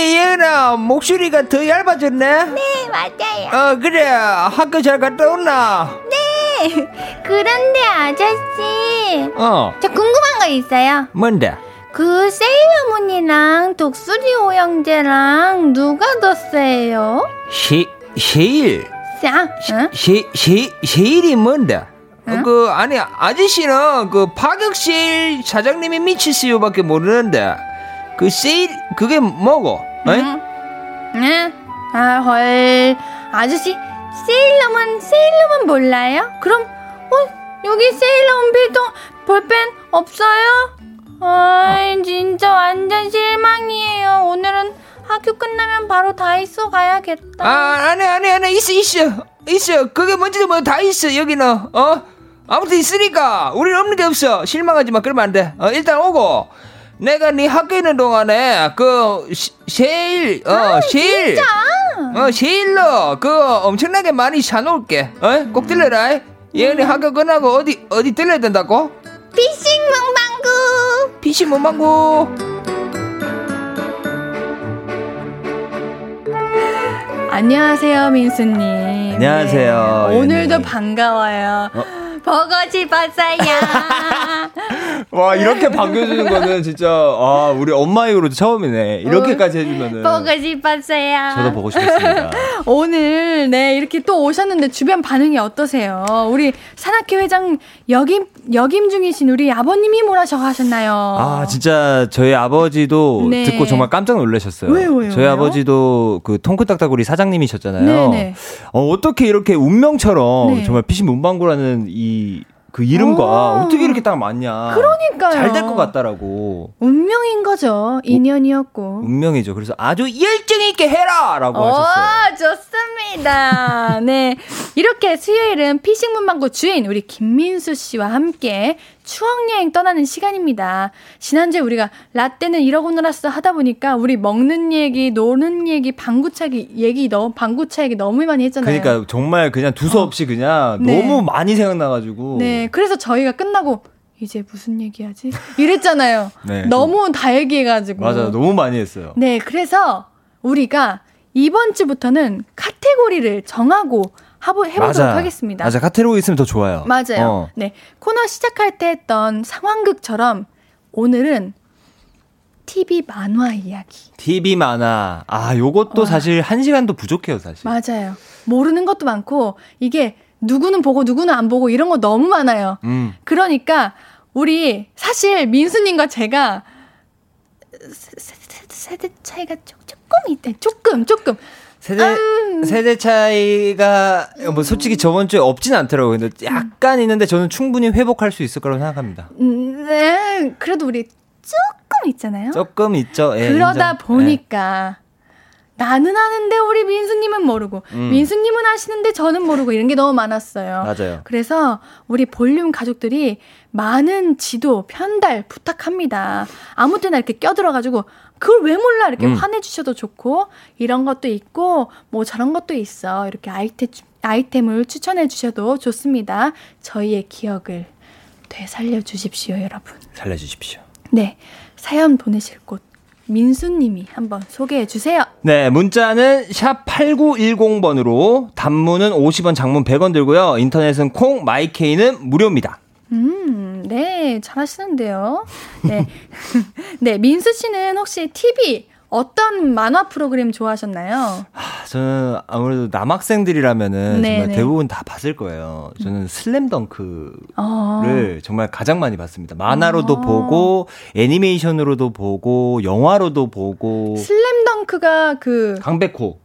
그래 예은아 목소리가 더 얇아졌네. 네 맞아요. 어 그래 학교 잘 갔다 왔나? 네. 그런데 아저씨. 어. 저 궁금한 거 있어요. 뭔데? 그 세일러문이랑 독수리 오영재랑 누가 더 세요? 시 세일. 자, 응? 시, 시, 세일이 뭔데? 응? 그 아니 아저씨는 그 파격실 사장님이 미치시오밖에 모르는데 그 세일 그게 뭐고? 응? 응? 아 헐. 아저씨 세일러문 세일러문 몰라요? 그럼 어 여기 세일러문 필통 볼펜 없어요? 아이, 진짜 완전 실망이에요. 오늘은 학교 끝나면 바로 다이소 가야겠다. 아, 아니, 아니, 아니, 있어, 있어. 있어. 그게 뭔지도 뭐 다 있어, 여기는. 어? 아무튼 있으니까. 우리는 없는 게 없어. 실망하지 마. 그러면 안 돼. 어, 일단 오고. 내가 네 학교 있는 동안에 그 시, 세일 어 아, 세일 진짜? 어 세일로 그 엄청나게 많이 사놓을게 어 꼭 들려라 얘네 음. 학교 끝나고 어디 어디 들려야 된다고 피싱 문방구 피싱 문방구 안녕하세요 민수님 안녕하세요 네. 오늘도 반가워요 어? 보고 싶었어요. 와 이렇게 반겨주는 거는 진짜 아 우리 엄마 이후로 처음이네. 이렇게까지 해주면은 보고 싶었어요. 저도 보고 싶었습니다. 오늘 네 이렇게 또 오셨는데 주변 반응이 어떠세요? 우리 산악회 회장 역임 역임 중이신 우리 아버님이 뭐라셔 하셨나요? 아 진짜 저희 아버지도 네. 듣고 정말 깜짝 놀라셨어요. 왜요, 왜요? 저희 왜요? 아버지도 그 통크딱딱구리 사장님이셨잖아요. 네네. 네. 어, 어떻게 이렇게 운명처럼 네. 정말 피신 문방구라는 이 그 이름과 오. 어떻게 이렇게 딱 맞냐. 그러니까요. 잘 될 것 같다라고. 운명인 거죠. 인연이었고. 운명이죠. 그래서 아주 열정 있게 해라라고 하셨어요. 좋습니다. 네. 이렇게 수요일은 피싱 문방구 주인 우리 김민수 씨와 함께 추억여행 떠나는 시간입니다. 지난주에 우리가 라떼는 이러고 놀았어 하다 보니까 우리 먹는 얘기, 노는 얘기, 방구차기 얘기 너무 방구차 얘기 너무 많이 했잖아요. 그러니까 정말 그냥 두서없이 어. 그냥 네. 너무 많이 생각나가지고. 네, 그래서 저희가 끝나고 이제 무슨 얘기하지? 이랬잖아요. 네, 너무 좀... 다 얘기해가지고. 맞아, 너무 많이 했어요. 네, 그래서 우리가 이번 주부터는 카테고리를 정하고 하보, 해보도록 맞아. 하겠습니다. 맞아. 카테고리 있으면 더 좋아요. 맞아요. 어. 네. 코너 시작할 때 했던 상황극처럼 오늘은 TV 만화 이야기. TV 만화. 아, 요것도 와. 사실 한 시간도 부족해요, 사실. 맞아요. 모르는 것도 많고, 이게 누구는 보고 누구는 안 보고 이런 거 너무 많아요. 음. 그러니까, 우리 사실 민수님과 제가 세대 차이가 조금 있대. 조금, 조금. 세대 음. 세대 차이가 뭐 솔직히 저번 주에 없진 않더라고요. 근데 약간 있는데 저는 충분히 회복할 수 있을 거라고 생각합니다. 음, 네, 그래도 우리 조금 있잖아요. 조금 있죠. 예, 그러다 인정. 보니까 예. 나는 아는데 우리 민수님은 모르고 음. 민수님은 아시는데 저는 모르고 이런 게 너무 많았어요. 맞아요. 그래서 우리 볼륨 가족들이 많은 지도 편달 부탁합니다. 아무 때나 이렇게 껴들어가지고 그걸 왜 몰라 이렇게 음. 화내주셔도 좋고 이런 것도 있고 뭐 저런 것도 있어 이렇게 아이템 아이템을 추천해 주셔도 좋습니다. 저희의 기억을 되살려 주십시오, 여러분. 살려 주십시오. 네. 사연 보내실 곳 민수님이 한번 소개해 주세요. 네, 문자는 샵 8910번으로 단문은 50원, 장문 100원 들고요. 인터넷은 콩, 마이케이는 무료입니다. 음, 네, 잘하시는데요. 네. 네, 민수 씨는 혹시 TV 어떤 만화 프로그램 좋아하셨나요? 아, 저는 아무래도 남학생들이라면은 네네. 정말 네. 대부분 다 봤을 거예요. 저는 슬램덩크를 어. 정말 가장 많이 봤습니다. 만화로도 어. 보고 애니메이션으로도 보고 영화로도 보고 슬램덩크가 그 강백호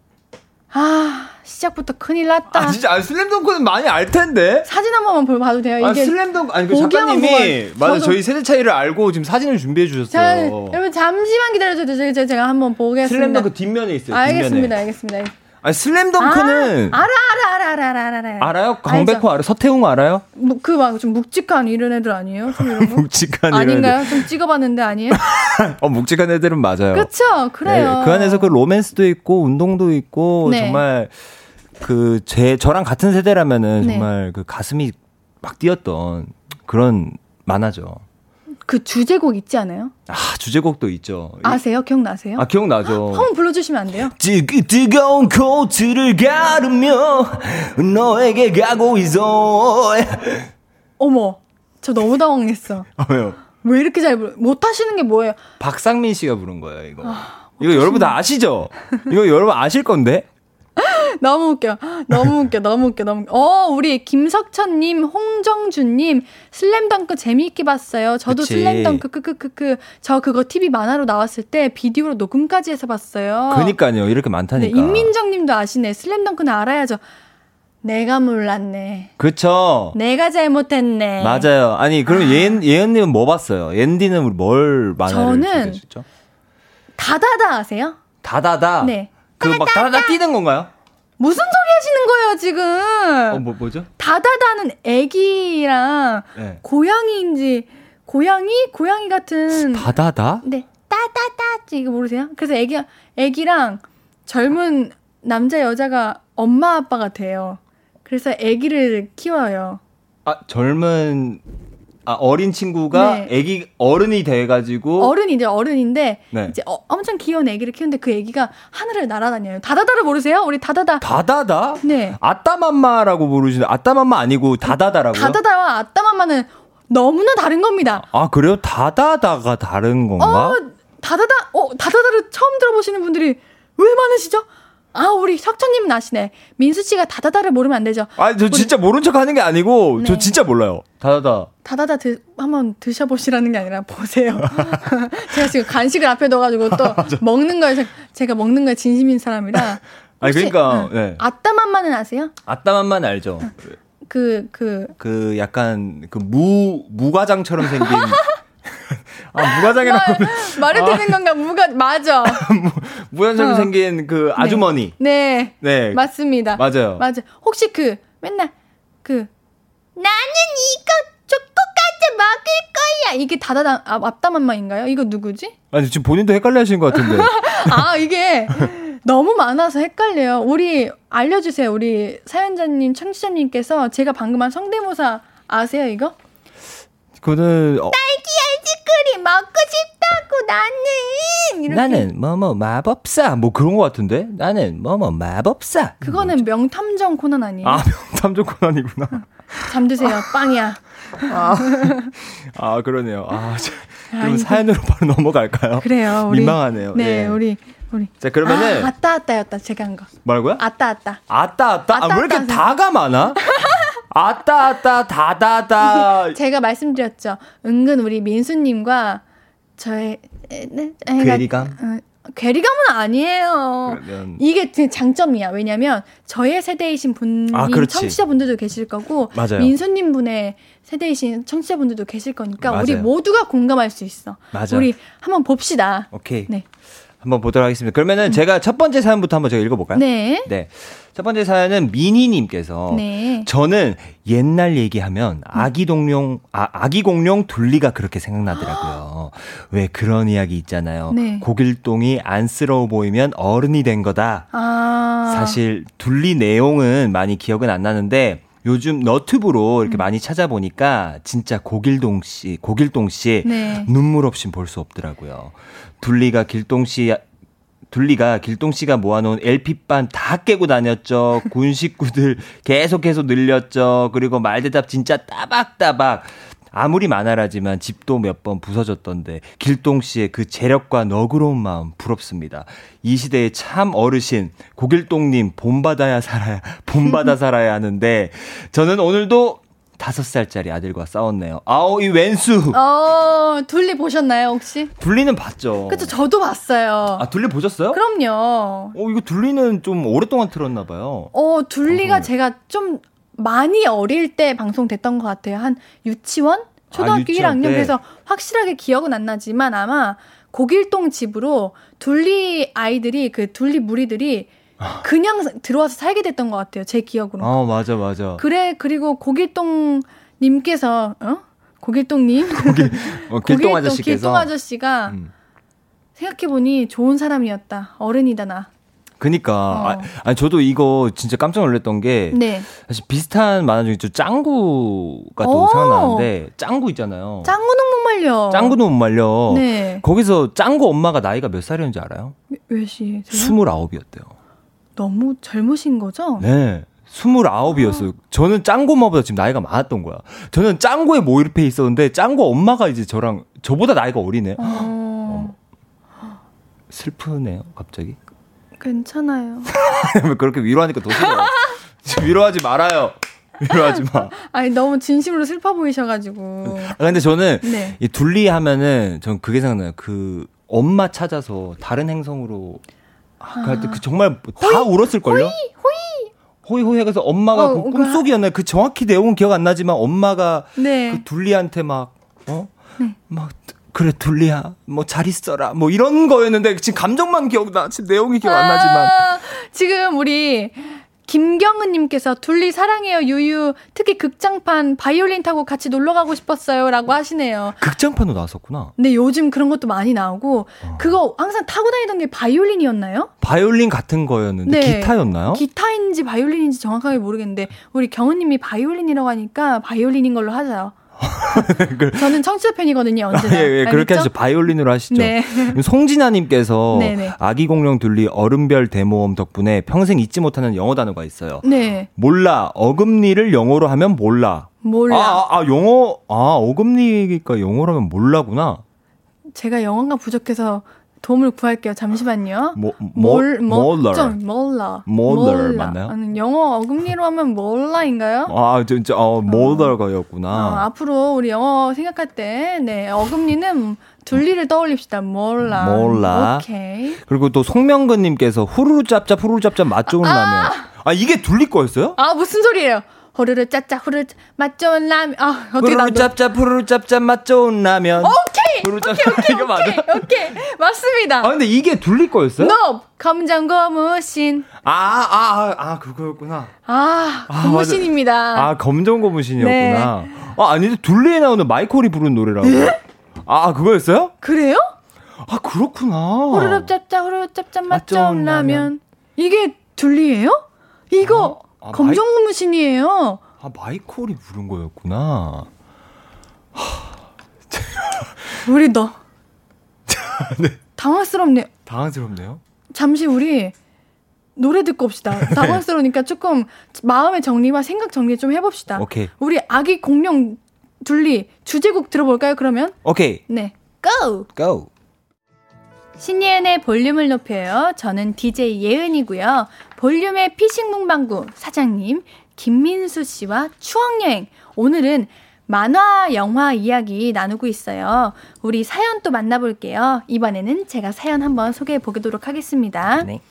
아 시작부터 큰일 났다. 아 진짜 아, 슬램덩크는 많이 알 텐데. 사진 한 번만 봐도 돼요. 아, 이게 아, 슬램덩크 아니 그 작가님이 맞아 저희 세대 차이를 알고 지금 사진을 준비해 주셨어요. 자, 여러분 잠시만 기다려 주세요. 제가, 제가 한번 보겠습니다. 슬램덩크 뒷면에 있어요. 알겠습니다. 알겠습니다. 아 슬램덩크는 아, 알아 알아 알아 알아 알아 알아 알아요? 강백호 알아? 서태웅 알아요? 뭐, 그막 좀 묵직한 이런 애들 아니에요? 묵직한 아닌가요? 애들. 좀 찍어봤는데 아니에요? 어 묵직한 애들은 맞아요. 그렇죠, 그래요. 네, 그 안에서 그 로맨스도 있고 운동도 있고 네. 정말 그 제 저랑 같은 세대라면은 네. 정말 그 가슴이 막 뛰었던 그런 만화죠. 그 주제곡 있지 않아요? 아, 주제곡도 있죠. 아세요? 기억나세요? 아, 기억나죠. 한번 불러주시면 안 돼요? 뜨, 뜨거운 코트를 가르며 너에게 가고 있어. 어머, 저 너무 당황했어. 아, 왜요? 왜 이렇게 잘 부르, 못 하시는 게 뭐예요? 박상민 씨가 부른 거예요, 이거. 아, 이거 여러분 다 아시죠? 이거 여러분 아실 건데? 너무 웃겨. 너무 웃겨. 너무 웃겨. 너무 웃겨. 어, 우리 김석천님, 홍정준님, 슬램덩크 재미있게 봤어요. 저도 그치. 슬램덩크, 크크크크. 저 그거 TV 만화로 나왔을 때 비디오로 녹음까지 해서 봤어요. 그니까요. 이렇게 많다니까. 네, 임민정 님도 아시네. 슬램덩크는 알아야죠. 내가 몰랐네. 그쵸. 내가 잘못했네. 맞아요. 아니, 그럼 아. 예은, 예은님은 뭐 봤어요? 옌디는 뭘 만화를 저는 다다다 아세요? 다다다? 네. 그막 다다다 뛰는 건가요? 무슨 소리 하시는 거예요, 지금? 어, 뭐, 뭐죠? 다다다는 애기랑 네. 고양이인지, 고양이? 고양이 같은. 다다다? 네. 따다다. 이거 모르세요? 그래서 애기, 애기랑 젊은 남자, 여자가 엄마, 아빠가 돼요. 그래서 애기를 키워요. 아, 젊은 아, 어린 친구가 네. 애기 어른이 돼 가지고 어른이죠. 어른인데 네. 이제 어, 엄청 귀여운 애기를 키우는데 그 애기가 하늘을 날아다녀요. 다다다를 모르세요? 우리 다다다. 다다다? 네. 아따맘마라고 부르시는 아따맘마 아니고 다다다라고요? 다다다와 아따맘마는 너무나 다른 겁니다. 아, 그래요? 다다다가 다른 건가? 어, 다다다. 어, 다다다를 처음 들어보시는 분들이 왜 많으시죠? 아, 우리 석천님은 아시네. 민수 씨가 다다다를 모르면 안 되죠. 아, 저 진짜 모른 척 하는 게 아니고, 네. 저 진짜 몰라요. 다다다. 다다다 드, 한번 드셔보시라는 게 아니라 보세요. 제가 지금 간식을 앞에 넣어가지고 또 아, 먹는 거에, 제가 먹는 거에 진심인 사람이라. 아니, 그러니까, 네. 아따맘마는 아세요? 아따맘만 알죠. 그, 그. 그 약간, 그 무, 무과장처럼 생긴. 아, 무과장이라고. 말이 아. 되는 건가? 무가, 맞아. 무, 연장이 어. 생긴 그 네. 아주머니. 네. 네. 맞습니다. 맞아요. 맞아. 혹시 그, 맨날, 그, 나는 이거 초코까지 먹을 거야. 이게 다다다, 아, 앞담한마인가요? 이거 누구지? 아니, 지금 본인도 헷갈려 하시는 것 같은데. 아, 이게. 너무 많아서 헷갈려요. 우리 알려주세요. 우리 사연자님, 청취자님께서 제가 방금 한 성대모사 아세요, 이거? 그거는 어. 딸기 아이스크림 먹고 싶다고 나는 이렇게. 나는 뭐뭐 뭐, 마법사 뭐 그런 거 같은데 나는 뭐뭐 뭐, 마법사 그거는 뭐죠? 명탐정 코난 아니에요? 아 명탐정 코난이구나 잠드세요 빵이야 아, 아 그러네요 아 자, 그럼 아, 사연으로 바로 넘어갈까요? 그래요 우리, 민망하네요 네 예. 우리 우리 자 그러면은 아, 아따 아따였다 제가 한 거. 뭐라고요? 아따 아따. 아따 아따. 아, 왜 이렇게 다가 많아? 아따 아따 다다다. 제가 말씀드렸죠. 은근 우리 민수님과 저의 네, 괴리감. 어, 괴리감은 아니에요. 그러면... 이게 장점이야. 왜냐면 저의 세대이신 분이 아, 청취자분들도 계실 거고 맞아요. 민수님 분의 세대이신 청취자분들도 계실 거니까 맞아요. 우리 모두가 공감할 수 있어. 맞아. 우리 한번 봅시다. 오케이. 네. 한번 보도록 하겠습니다. 그러면은 음. 제가 첫 번째 사연부터 한번 제가 읽어볼까요? 네. 네. 첫 번째 사연은 미니님께서 네. 저는 옛날 얘기하면 아기 동룡 아, 아기 공룡 둘리가 그렇게 생각나더라고요. 왜 그런 이야기 있잖아요. 네. 고길동이 안쓰러워 보이면 어른이 된 거다. 아. 사실 둘리 내용은 많이 기억은 안 나는데 요즘 너튜브로 이렇게 음. 많이 찾아보니까 진짜 고길동 씨, 고길동 씨 네. 눈물 없이 볼 수 없더라고요. 둘리가 길동 씨 둘리가 길동 씨가 모아놓은 LP판 다 깨고 다녔죠. 군 식구들 계속해서 늘렸죠. 그리고 말대답 진짜 따박따박. 아무리 만화라지만 집도 몇 번 부서졌던데 길동 씨의 그 재력과 너그러운 마음 부럽습니다. 이 시대의 참 어르신 고길동님 본받아야 살아야 본받아 살아야 하는데 저는 오늘도 다섯 살짜리 아들과 싸웠네요. 아우 이 왼수. 어 둘리 보셨나요 혹시? 둘리는 봤죠. 그쵸 저도 봤어요. 아 둘리 보셨어요? 그럼요. 어 이거 둘리는 좀 오랫동안 틀었나 봐요. 어 둘리가 방송을. 제가 좀 많이 어릴 때 방송됐던 것 같아요. 한 유치원 초등학교 아, 1학년 때. 그래서 확실하게 기억은 안 나지만 아마 고길동 집으로 둘리 아이들이 그 둘리 무리들이 그냥 들어와서 살게 됐던 것 같아요. 제 기억으로. 어, 맞아, 맞아. 그래, 그리고 고길동 님께서, 어? 고길동님? 고길, 어, 길동 아저씨께서. 길동 아저씨가 음. 생각해보니 좋은 사람이었다. 어른이다, 나. 그니까. 어. 아, 아니, 저도 이거 진짜 깜짝 놀랐던 게. 네. 사실 비슷한 만화 중에 좀 짱구가 또 오. 생각나는데, 짱구 있잖아요. 짱구는 못 말려. 짱구는 못 말려. 네. 거기서 짱구 엄마가 나이가 몇 살이었는지 알아요? 몇 시? 29이었대요. 너무 젊으신 거죠? 네. 29이었어요. 아. 저는 짱구 엄마보다 지금 나이가 많았던 거야. 저는 짱구에 모의입해 있었는데 짱구 엄마가 이제 저랑 저보다 나이가 어리네. 어... 슬프네요, 갑자기. 괜찮아요. 그렇게 위로하니까 더 싫어. 위로하지 말아요. 위로하지 마. 아니 너무 진심으로 슬퍼 보이셔가지고. 아, 근데 저는 네. 이 둘리 하면은 전 그게 생각나요. 그 엄마 찾아서 다른 행성으로 아, 그 정말 다 호이, 울었을 걸요. 호이, 호이. 호이 호이 해서 엄마가 어, 그 꿈속이었나요? 그 정확히 내용은 기억 안 나지만 엄마가 네. 그 둘리한테 막 어? 네. 막 그래 둘리야 뭐 잘 있어라 뭐 이런 거였는데 지금 감정만 기억나 지금 내용이 기억 안 나지만 아, 지금 우리 김경은님께서 둘리 사랑해요 유유 특히 극장판 바이올린 타고 같이 놀러 가고 싶었어요라고 하시네요. 극장판도 나왔었구나. 네 요즘 그런 것도 많이 나오고 어. 그거 항상 타고 다니던 게 바이올린이었나요? 바이올린 같은 거였는데 네. 기타였나요? 기타인지 바이올린인지 정확하게 모르겠는데 우리 경은님이 바이올린이라고 하니까 바이올린인 걸로 하자요. 그 저는 청취자 팬이거든요, 언제나. 아, 예, 예, 그렇게 하시죠. 바이올린으로 하시죠. 네. 송진아님께서 아기 공룡 둘리 얼음별 대모험 덕분에 평생 잊지 못하는 영어 단어가 있어요. 네. 몰라. 어금니를 영어로 하면 몰라. 몰라. 아, 아, 아 영어, 아, 어금니가 영어로 하면 몰라구나. 제가 영어가 부족해서 도움을 구할게요. 잠시만요. 모, 몰, 몰러. 몰라. 몰러 맞나요? 아니, 영어 어금니로 하면 몰라인가요? 아, 진짜 어, 몰러가였구나. 어, 앞으로 우리 영어 생각할 때 네, 어금니는 둘리를 떠올립시다. 몰라. 몰라. 오케이. 그리고 또 송명근 님께서 후루루 짭짭 후루루 짭짭 맛 좋은 아! 라면. 아, 이게 둘리 거였어요? 아, 무슨 소리예요? 호르르 짭짭 후르 맛 좋은 라면. 아, 어떻게 후르르 짭짭 후르르 짭짭 맛 좋은 라면. 오케이. 오케이, 오케이, 이거 맞아. 오케이, 오케이. 맞습니다. 아 근데 이게 둘리 거였어요? No. 검정 고무신. 아, 아, 아, 아 그거였구나. 아, 아 고무신입니다. 아, 검정 고무신이었구나. 네. 아, 아니 둘리에 나오는 마이콜이 부른 노래라고. 네? 아, 그거였어요? 그래요? 아, 그렇구나. 후르르 짭짭 후르르 짭짭 맛 좋은 라면. 이게 둘리예요? 이거 어? 아, 검정 고무신이에요. 아, 마이콜이 부른 거였구나. 우리 너. 네. 당황스럽네. 당황스럽네요. 잠시 우리 노래 듣고 옵시다. 당황스러우니까 조금 마음의 정리와 생각 정리 좀 해봅시다. 오케이. 우리 아기 공룡 둘리 주제곡 들어볼까요? 그러면? 오케이. 네. 고! 고! 신예은의 볼륨을 높여요. 저는 DJ 예은이고요. 볼륨의 피싱 문방구 사장님 김민수 씨와 추억 여행. 오늘은 만화, 영화 이야기 나누고 있어요. 우리 사연 또 만나볼게요. 이번에는 제가 사연 한번 소개해 보도록 하겠습니다. 네.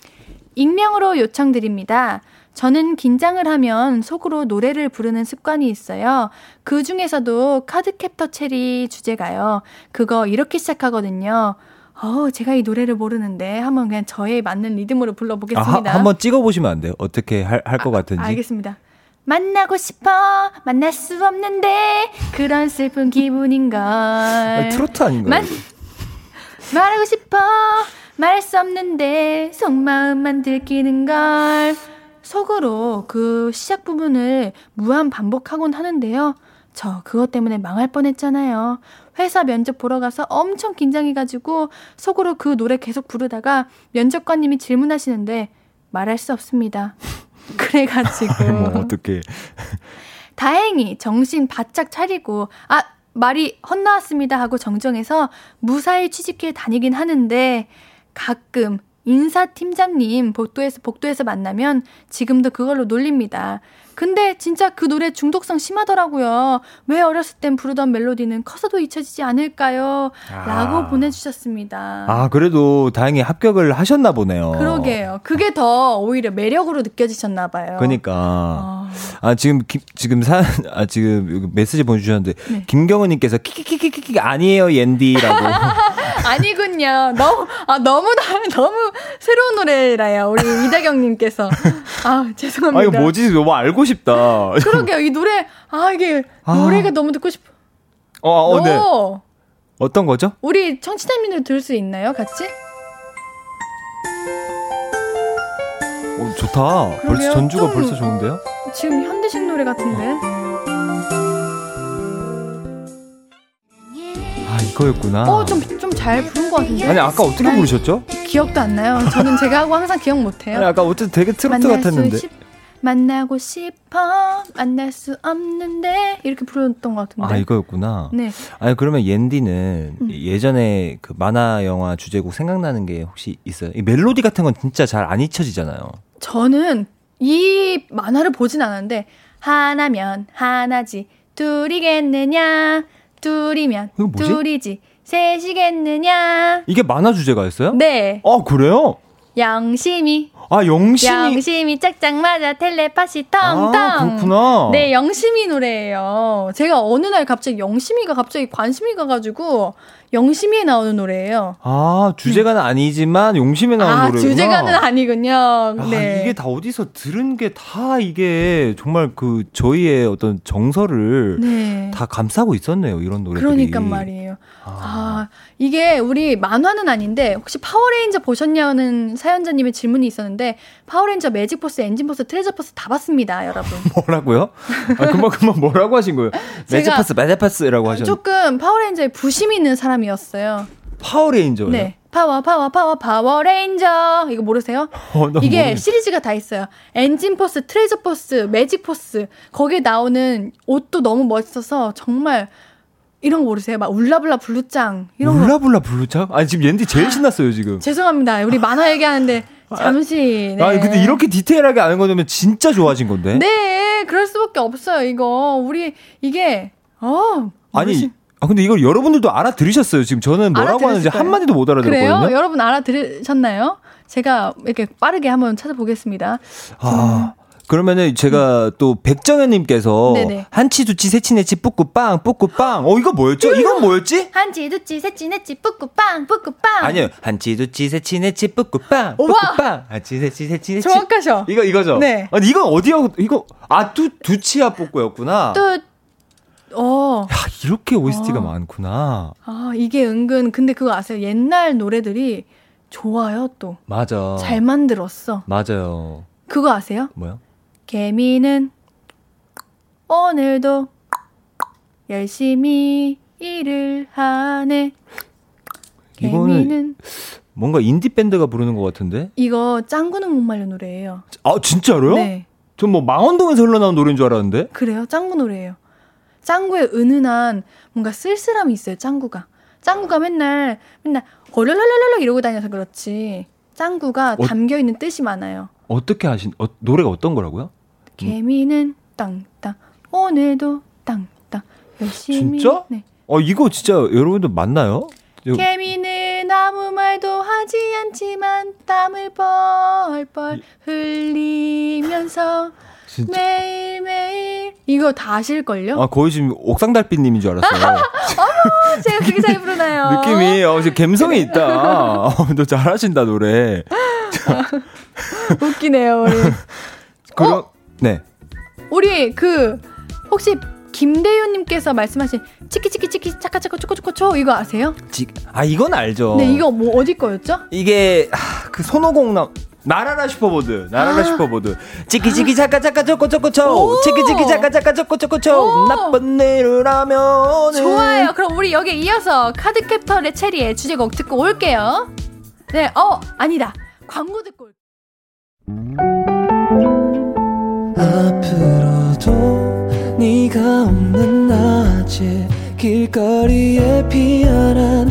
익명으로 요청드립니다. 저는 긴장을 하면 속으로 노래를 부르는 습관이 있어요. 그 중에서도 카드캡터 체리 주제가요. 그거 이렇게 시작하거든요. 어, 제가 이 노래를 모르는데 한번 그냥 저에 맞는 리듬으로 불러보겠습니다. 아, 한번 찍어보시면 안 돼요? 어떻게 할것 아, 같은지. 알겠습니다. 만나고 싶어 만날 수 없는데 그런 슬픈 기분인걸. 아, 트로트 아닌가요? 만, 말하고 싶어 말할 수 없는데 속마음만 들키는걸. 속으로 그 시작 부분을 무한 반복하곤 하는데요. 저 그것 때문에 망할 뻔했잖아요. 회사 면접 보러 가서 엄청 긴장해가지고 속으로 그 노래 계속 부르다가 면접관님이 질문하시는데 말할 수 없습니다. 그래가지고. 뭐, 어떡해. 다행히 정신 바짝 차리고, 아, 말이 헛나왔습니다 하고 정정해서 무사히 취직해 다니긴 하는데, 가끔 인사 팀장님 복도에서 복도에서 만나면 지금도 그걸로 놀립니다. 근데 진짜 그 노래 중독성 심하더라고요. 왜 어렸을 땐 부르던 멜로디는 커서도 잊혀지지 않을까요? 아. 라고 보내주셨습니다. 아, 그래도 다행히 합격을 하셨나 보네요. 그러게요. 그게 더 오히려 매력으로 느껴지셨나 봐요. 그러니까. 아, 아 지금, 기, 지금 사, 아, 지금 메시지 보내주셨는데, 네. 김경은님께서 키키키키키 아니에요, 옌디라고. 아니군요. 너무, 아, 너무, 너무 새로운 노래라요. 우리 이다경님께서. 아, 죄송합니다. 아, 이거 뭐지? 너무 알고 싶다. 그러게요. 이 노래 아 이게 아. 노래가 너무 듣고 싶어. 어, 어, 네. 어떤 거죠? 우리 청취자님들 들을 수 있나요? 같이? 어, 좋다. 벌써 전주가 벌써 좋은데요? 지금 현대식 노래 같은데. 아 이거였구나. 어, 좀 좀 잘 부른 것 같은데. 아니 아까 어떻게 부르셨죠? 기억도 안 나요. 저는 제가 하고 항상 기억 못 해요. 아니 아까 어쨌든 되게 트로트 같았는데. 만나고 싶어 만날 수 없는데 이렇게 불렀던 것 같은데. 아 이거였구나. 네. 아니 그러면 옌디는 음. 예전에 그 만화 영화 주제곡 생각나는 게 혹시 있어요? 이 멜로디 같은 건 진짜 잘 안 잊혀지잖아요. 저는 이 만화를 보진 않았는데 하나면 하나지 둘이겠느냐 둘이면 둘이지 셋이겠느냐 이게 만화 주제가였어요? 네. 아 그래요? 양심이 아, 영심이. 영심이 짝짝 맞아 텔레파시 텅텅. 아, 그렇구나. 네, 영심이 노래예요. 제가 어느 날 갑자기 영심이가 갑자기 관심이 가가지고 영심이에 나오는 노래예요. 아, 주제가는 음. 아니지만 영심이에 나오는 아, 노래구나. 주제가는 아니군요. 아, 네. 이게 다 어디서 들은 게 다 이게 정말 그 저희의 어떤 정서를 네. 다 감싸고 있었네요. 이런 노래들이. 그러니까 말이에요. 아. 아. 이게 우리 만화는 아닌데 혹시 파워레인저 보셨냐는 사연자님의 질문이 있었는데 파워레인저 매직포스, 엔진포스, 트레저포스 다 봤습니다, 여러분. 뭐라고요? 아, 금방 금방 뭐라고 하신 거예요? 매직포스, 매직포스라고 하셨는데. 조금 파워레인저에 부심이 있는 사람이 었어요. 파워레인저요? 네. 파워 파워 파워 파워레인저 이거 모르세요? 어, 이게 모르겠... 시리즈가 다 있어요. 엔진 포스, 트레저 포스, 매직 포스 거기에 나오는 옷도 너무 멋있어서 정말 이런 거 모르세요? 막 울라블라 블루짱 이런 울라블라 블루짱? 아니 지금 옌디 제일 신났어요 지금. 죄송합니다. 우리 만화 얘기하는데 아, 잠시. 네. 아 근데 이렇게 디테일하게 아는 거면 진짜 좋아진 건데. 네, 그럴 수밖에 없어요. 이거 우리 이게 어 아니. 아 근데 이걸 여러분들도 알아들으셨어요. 지금 저는 뭐라고 하는지 한 마디도 못 알아들었거든요. 그래요? 여러분 알아들으셨나요? 제가 이렇게 빠르게 한번 찾아보겠습니다. 아. 그러면은 제가 음. 또 백정현님께서 한치 두치 세치 네치 뿌꾸 빵 뿌꾸 빵 어 이거 뭐였죠? 이건 뭐였지? 한치 두치 세치 네치 뿌꾸 빵 뿌꾸 빵 아니요 한치 두치 세치 네치 뿌꾸 빵 뿌꾸 빵 한치 세치 세치 네치 정확하셔 이거 이거죠? 네 아니 이건 어디야 이거 아 두 두치야 뿌꾸였구나 뚜 이렇게 OST가 어. 많구나. 아, 이게 은근, 근데 그거 아세요? 옛날 노래들이 좋아요, 또. 맞아. 잘 만들었어. 맞아요. 그거 아세요? 뭐요? 개미는 오늘도 열심히 일을 하네. 개미는 뭔가 인디 밴드가 부르는 것 같은데? 이거 짱구는 못 말려 노래예요. 아 진짜로요? 네. 전 뭐 망원동에서 흘러나온 노래인 줄 알았는데. 그래요? 짱구 노래예요. 짱구의 은은한 뭔가 쓸쓸함이 있어요. 짱구가. 짱구가 맨날 맨날 얼얼얼얼 이러고 다녀서 그렇지. 짱구가 어, 담겨 있는 뜻이 많아요. 어떻게 하신 어, 노래가 어떤 거라고요? 개미는 땅땅 오늘도 땅땅 열심히 진짜? 네. 어 이거 진짜 여러분들 맞나요? 개미는 아무 말도 하지 않지만 땀을 뻘뻘 흘리면서 진짜? 매일매일 이거 다 아실걸요? 아 거의 지금 옥상달빛님인 줄 알았어요. 어머 제가 그렇게 잘 부르나요? 느낌이 어, 감성이 있다. 어, 너 잘하신다 노래. 웃기네요 우리. 그럼 어? 네. 우리 그 혹시 김대윤님께서 말씀하신 치키치키치키 차카차카 초코초코초 이거 아세요? 지, 아 이건 알죠. 네 이거 뭐 어디 거였죠? 이게 아, 그 손오공 나 날아라 슈퍼보드 날아라 아. 슈퍼보드 치키치키 차카 차카 초코초코초 치키치키 차카 차카 초코초코초 나쁜 일을 하면 좋아요. 그럼 우리 여기 이어서 카드캡터의 체리의 주제곡 듣고 올게요. 네, 어 아니다 광고 듣고. 앞으로도 네가 없는 낮에 길거리에 피어난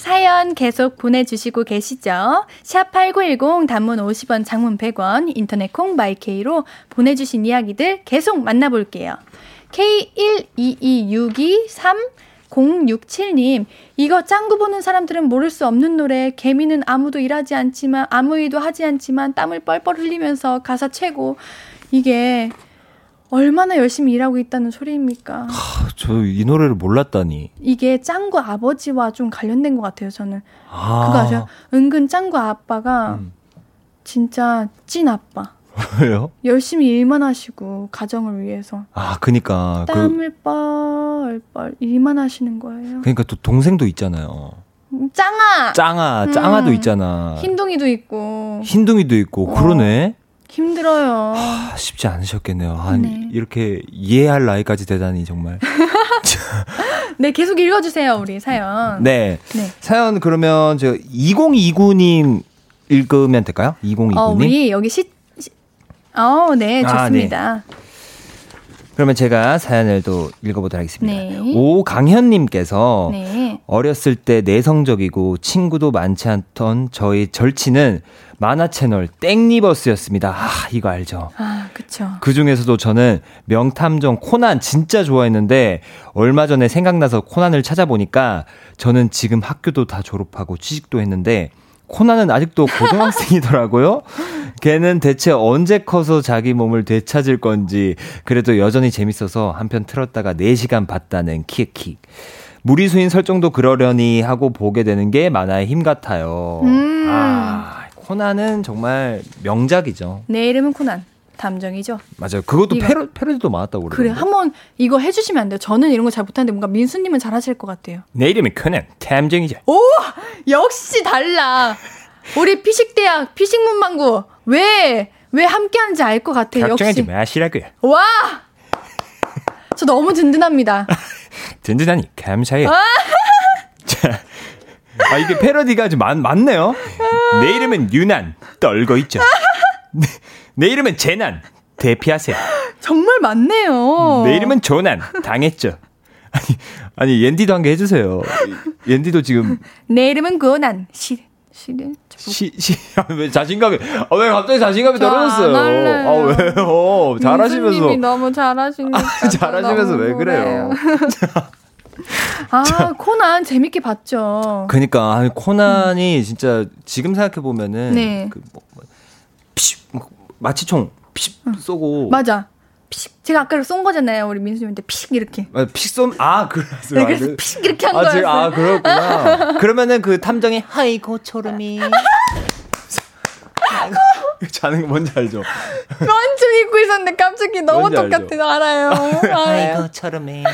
사연 계속 보내주시고 계시죠? 샵8910 단문 50원 장문 100원 인터넷 콩 마이케이로 보내주신 이야기들 계속 만나볼게요. K12262 067님, 이거 짱구 보는 사람들은 모를 수 없는 노래. 개미는 아무도 일하지 않지만, 아무 일도 하지 않지만, 땀을 뻘뻘 흘리면서 가사 최고. 이게, 얼마나 열심히 일하고 있다는 소리입니까? 저 이 노래를 몰랐다니. 이게 짱구 아버지와 좀 관련된 것 같아요, 저는. 아. 그거 아세요? 은근 짱구 아빠가 음. 진짜 찐 아빠. 왜요? 열심히 일만 하시고 가정을 위해서. 아, 그니까 땀을 그... 뻘뻘 일만 하시는 거예요. 그러니까 또 동생도 있잖아요. 음, 짱아. 짱아, 짱아도 음. 있잖아. 흰둥이도 있고. 흰둥이도 있고 어. 그러네. 힘들어요. 하, 쉽지 않으셨겠네요. 한 네. 이렇게 이해할 나이까지 되다니 정말. 네, 계속 읽어주세요 우리 사연. 네. 네. 사연 그러면 저 2029님 읽으면 될까요? 2029님. 어, 우리 여기 시, 시 어, 네, 좋습니다. 아, 네. 그러면 제가 사연을 또 읽어보도록 하겠습니다. 네. 오강현님께서 네. 어렸을 때 내성적이고 친구도 많지 않던 저희 절친은 만화 채널 땡리버스였습니다. 아, 이거 알죠? 아, 그쵸. 그 중에서도 저는 명탐정 코난 진짜 좋아했는데 얼마 전에 생각나서 코난을 찾아보니까 저는 지금 학교도 다 졸업하고 취직도 했는데 코난은 아직도 고등학생이더라고요. 걔는 대체 언제 커서 자기 몸을 되찾을 건지 그래도 여전히 재밌어서 한편 틀었다가 4시간 봤다는 키키. 무리수인 설정도 그러려니 하고 보게 되는 게 만화의 힘 같아요. 음. 아, 코난은 정말 명작이죠. 내 이름은 코난. 담정이죠. 맞아요. 그것도 패러, 패러디도 많았다고 그래요. 그래, 한번 이거 해주시면 안 돼요. 저는 이런 거 잘 못하는데 뭔가 민수님은 잘 하실 것 같아요. 내 이름이 코난 탐정이죠. 오! 역시 달라. 우리 피식대학 피식문방구 왜, 왜 함께 하는지 알 것 같아요. 걱정하지 마시라고요. 와! 저 너무 든든합니다. 든든하니 감사해요. 아! 자, 아, 이게 패러디가 좀 많, 많네요. 내 이름은 유난, 떨고 있죠. 내, 내 이름은 재난, 대피하세요. 정말 많네요. 내 이름은 조난, 당했죠. 아니, 아니, 옌디도 한 개 해주세요. 옌디도 지금. 내 이름은 고난, 시, 시래? 시, 시, 왜 자신감이, 아, 왜 갑자기 자신감이 떨어졌어요? 아, 왜요? 잘하시면서. 너무 잘하시니까. 아, 잘하시면서 왜 그래요? 아, 코난 재밌게 봤죠. 그니까, 아니, 코난이 음. 진짜 지금 생각해보면은. 네. 그, 뭐, 뭐, 피식, 뭐, 마치총, 피식 쏘고. 맞아. 피식 제가 아까 쏜 거잖아요 우리 민수님한테. 피식 이렇게. 아, 피식 쏜아 그랬어요 네, 그래서 피식 이렇게 한 아, 거였어요. 아 그렇구나. 그러면은 그 탐정이 하이고 초름이. 자는 거 뭔지 알죠? 완전 잊고 있었는데 깜짝이 너무 똑같아 알아요. 아이고 초름이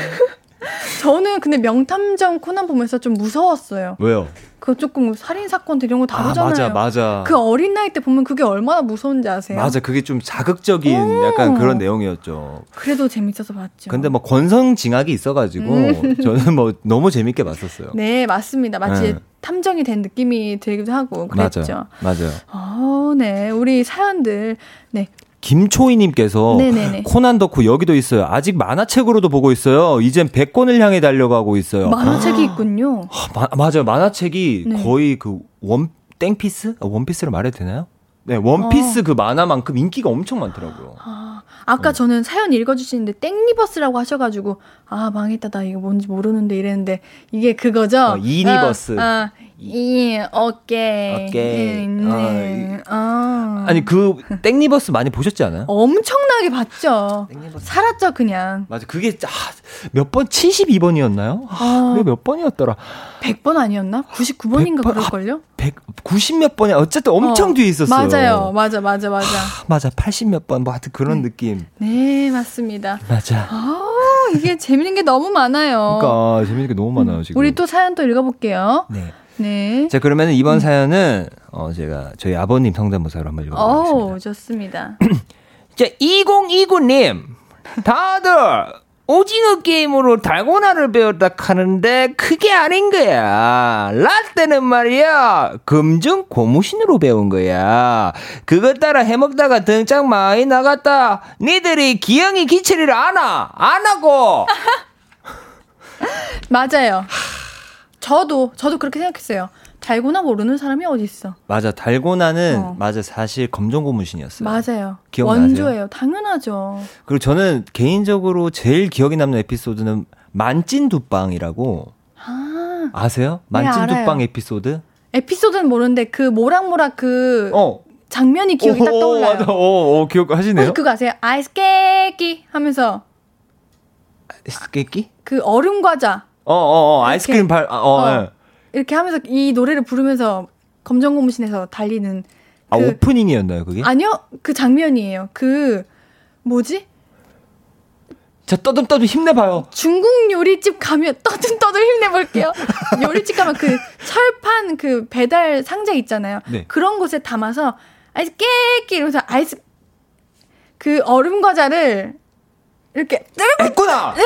저는 근데 명탐정 코난 보면서 좀 무서웠어요 왜요? 그 조금 살인 사건들 이런 거 다루잖아요. 아, 맞아, 맞아. 그 어린 나이 때 보면 그게 얼마나 무서운지 아세요? 맞아, 그게 좀 자극적인 오. 약간 그런 내용이었죠. 그래도 재밌어서 봤죠. 근데 뭐 권성징악이 있어가지고 음. 저는 뭐 너무 재밌게 봤었어요. 네, 맞습니다. 마치 네. 탐정이 된 느낌이 들기도 하고 그랬죠. 맞아요. 맞아요. 어, 네, 우리 사연들 네 김초희님께서 네네네. 코난 덕후 여기도 있어요. 아직 만화책으로도 보고 있어요. 이젠 100권을 향해 달려가고 있어요. 만화책이 있군요. 아, 마, 맞아요. 만화책이 네. 거의 그 원 땡피스? 아, 원피스를 말해도 되나요? 네, 원피스 어. 그 만화만큼 인기가 엄청 많더라고요. 아, 아까 네. 저는 사연 읽어주시는데 땡리버스라고 하셔가지고 아 망했다 나 이거 뭔지 모르는데 이랬는데 이게 그거죠? 어, 애니버스. 아, 아, 이 어깨. 어깨. 음, 네. 어. 아니 그 땡리버스 많이 보셨지 않아요? 엄청나게 봤죠. 땡리버스. 살았죠 그냥. 맞아. 그게 아, 몇 번? 72번이었나요? 아, 어. 몇 번이었더라? 100번 아니었나? 99번인가 100번, 그럴걸요? 100, 90몇 번이 어쨌든 엄청 어, 뒤에 있었어요. 맞아요. 맞아, 맞아, 맞아. 하, 맞아. 80 몇 번, 뭐 하여튼 그런 네. 느낌. 네, 맞습니다. 맞아. 아, 이게 재밌는 게 너무 많아요. 그러니까 재밌는 게 너무 많아요, 지금. 우리 또 사연 또 읽어볼게요. 네. 네. 자, 그러면 이번 음. 사연은 어 제가 저희 아버님 성대모사로 한번 읽어보겠습니다. 오, 좋습니다. 자, 2029님. 다들 오징어 게임으로 달고나를 배웠다 하는데 그게 아닌 거야. 라떼는 말이야. 금중 고무신으로 배운 거야. 그것 따라 해먹다가 등짝 많이 나갔다. 니들이 기영이 기체를 아나? 안 하고. 맞아요. 저도 저도 그렇게 생각했어요. 달고나 모르는 사람이 어디 있어? 맞아, 달고나는 어. 맞아 사실 검정 고무신이었어요. 맞아요. 기억나세요? 원조예요. 당연하죠. 그리고 저는 개인적으로 제일 기억에 남는 에피소드는 만찐두빵이라고 아. 아세요? 만찐두빵 네, 에피소드? 에피소드는 모르는데 그 모락모락 그 어. 장면이 기억이 오, 딱 떠올라요. 맞아. 어, 어, 기억하시네요. 그거 아세요? 아이스 깨끼 하면서 아이스 깨끼? 그 얼음 과자. 어, 어, 어 아이스크림 발, 어, 어. 네. 이렇게 하면서 이 노래를 부르면서 검정 고무신에서 달리는. 아, 그, 아, 오프닝이었나요, 그게? 아니요, 그 장면이에요. 그, 뭐지? 자, 떠듬떠듬 힘내봐요. 중국 요리집 가면 떠듬떠듬 힘내볼게요. 요리집 가면 그 철판 그 배달 상자 있잖아요. 네. 그런 곳에 담아서 아이스 깨끼 이러면서 아이스 그 얼음 과자를 이렇게 했구나. 네.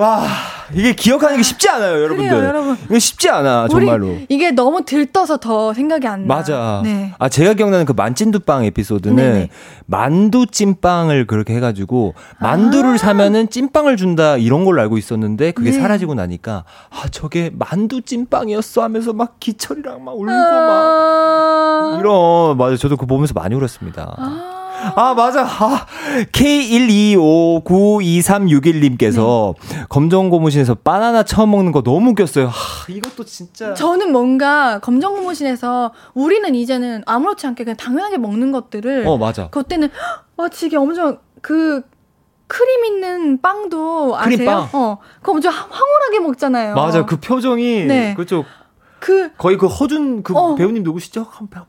와 이게 기억하는 게 쉽지 않아요, 여러분들. 그래요, 여러분. 이거 쉽지 않아, 정말로. 이게 너무 들떠서 더 생각이 안 나. 맞아. 네. 아, 제가 기억나는 그 만찐두빵 에피소드는 네네. 만두 찐빵을 그렇게 해가지고 만두를 아~ 사면은 찐빵을 준다 이런 걸로 알고 있었는데 그게 네. 사라지고 나니까 아, 저게 만두 찐빵이었어 하면서 막 기철이랑 막 울고 아~ 막 이런 맞아. 저도 그거 보면서 많이 울었습니다. 아~ 아, 맞아. 아, K125922361님께서 네. 검정 고무신에서 바나나 처음 먹는 거 너무 웃겼어요. 아, 이것도 진짜. 저는 뭔가 검정 고무신에서 우리는 이제는 아무렇지 않게 그냥 당연하게 먹는 것들을. 어, 맞아. 그때는, 와, 지게 엄청 그, 크림 있는 빵도 아세요? 크림빵? 어. 그거 엄청 황홀하게 먹잖아요. 맞아. 그 표정이. 네. 그쪽. 그 거의 그 허준 그 어. 배우님 누구시죠?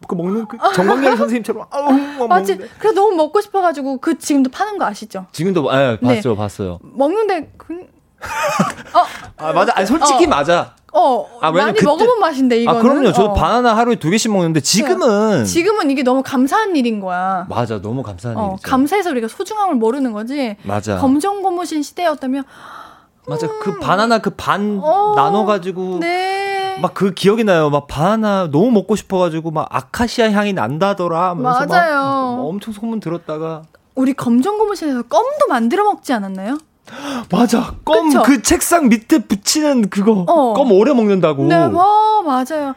그 먹는 그 정광열 선생님처럼 아우 맞지. 그래 너무 먹고 싶어가지고 그 지금도 파는 거 아시죠? 지금도 예 네. 봤죠 봤어요. 먹는데 그 어. 아 맞아. 아니 솔직히 어. 맞아. 어, 아, 많이 그때... 먹어본 맛인데 이거는. 아 그럼요. 저도 어. 바나나 하루에 두 개씩 먹는데 지금은 지금은 이게 너무 감사한 일인 거야. 맞아, 너무 감사한 어, 일이죠. 감사해서 우리가 소중함을 모르는 거지. 맞아. 검정 고무신 시대였다면. 맞아, 그 음. 그 바나나 그반 어, 나눠가지고. 네. 막 그 기억이 나요. 막 바나나 너무 먹고 싶어가지고 막 아카시아 향이 난다더라. 맞아요. 엄청 소문 들었다가 우리 검정 고무신에서 껌도 만들어 먹지 않았나요? 맞아. 껌 그 책상 밑에 붙이는 그거. 어. 껌 오래 먹는다고. 네, 뭐 맞아요.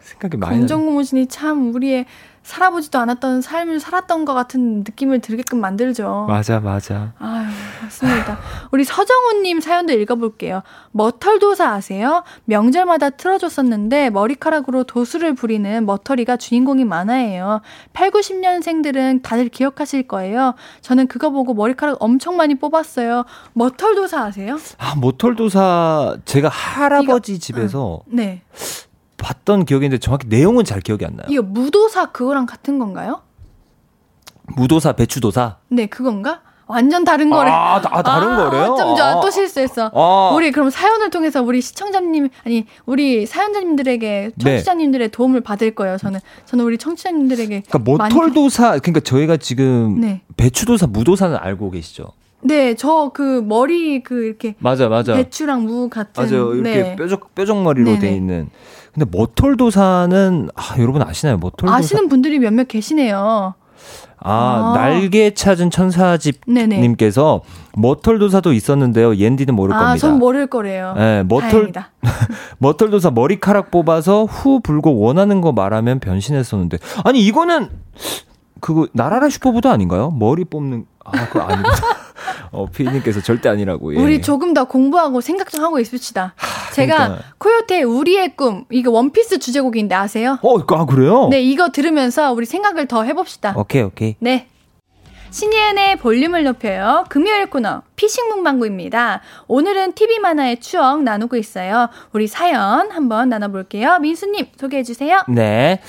생각이 많이 검정 고무신이 참 우리의 살아보지도 않았던 삶을 살았던 것 같은 느낌을 들게끔 만들죠. 맞아, 맞아. 아유, 맞습니다. 우리 서정훈님 사연도 읽어볼게요. 머털도사 아세요? 명절마다 틀어줬었는데 머리카락으로 도수를 부리는 머털이가 주인공인 만화예요. 8, 90년생들은 다들 기억하실 거예요. 저는 그거 보고 머리카락 엄청 많이 뽑았어요. 머털도사 아세요? 아, 머털도사 제가 할아버지 이거, 집에서 응. 네. 봤던 기억인데 정확히 내용은 잘 기억이 안 나요. 이거 무도사 그거랑 같은 건가요? 무도사, 배추도사? 네, 그건가? 완전 다른 거래. 아, 다, 다른 아, 거래요? 좀 아, 또 실수했어. 아. 우리 그럼 사연을 통해서 우리 시청자님 아니 우리 사연자님들에게 네. 청취자님들의 네. 도움을 받을 거예요. 저는 저는 우리 청취자님들에게 그러니까 모털도사 그러니까 저희가 지금 네. 배추도사, 무도사는 알고 계시죠? 네, 저 그 머리 그 이렇게 맞아 맞아 배추랑 무 같은 맞아요 이렇게 네. 뾰족 뾰족 머리로 네네. 돼 있는 근데 머털도사는 아, 여러분 아시나요? 머털도사 아시는 분들이 몇몇 계시네요. 아, 아. 날개 찾은 천사집님께서 머털도사도 있었는데요. 옌디는 모를 아, 겁니다. 전 모를 거래요. 네, 머털 머털도사 머리카락 뽑아서 후 불고 원하는 거 말하면 변신했었는데 아니 이거는 그거 날아라 슈퍼보드 아닌가요? 머리 뽑는 아 그거 아니고 어, 피디님께서 절대 아니라고. 예. 우리 조금 더 공부하고 생각 좀 하고 있읍시다. 하, 제가 그러니까. 코요태 우리의 꿈 이거 원피스 주제곡인데 아세요? 어, 아 그래요? 네, 이거 들으면서 우리 생각을 더 해봅시다. 오케이, 오케이. 네. 신예은의 볼륨을 높여요. 금요일 코너 피싱 문방구입니다. 오늘은 TV 만화의 추억 나누고 있어요. 우리 사연 한번 나눠볼게요. 민수님 소개해 주세요. 네.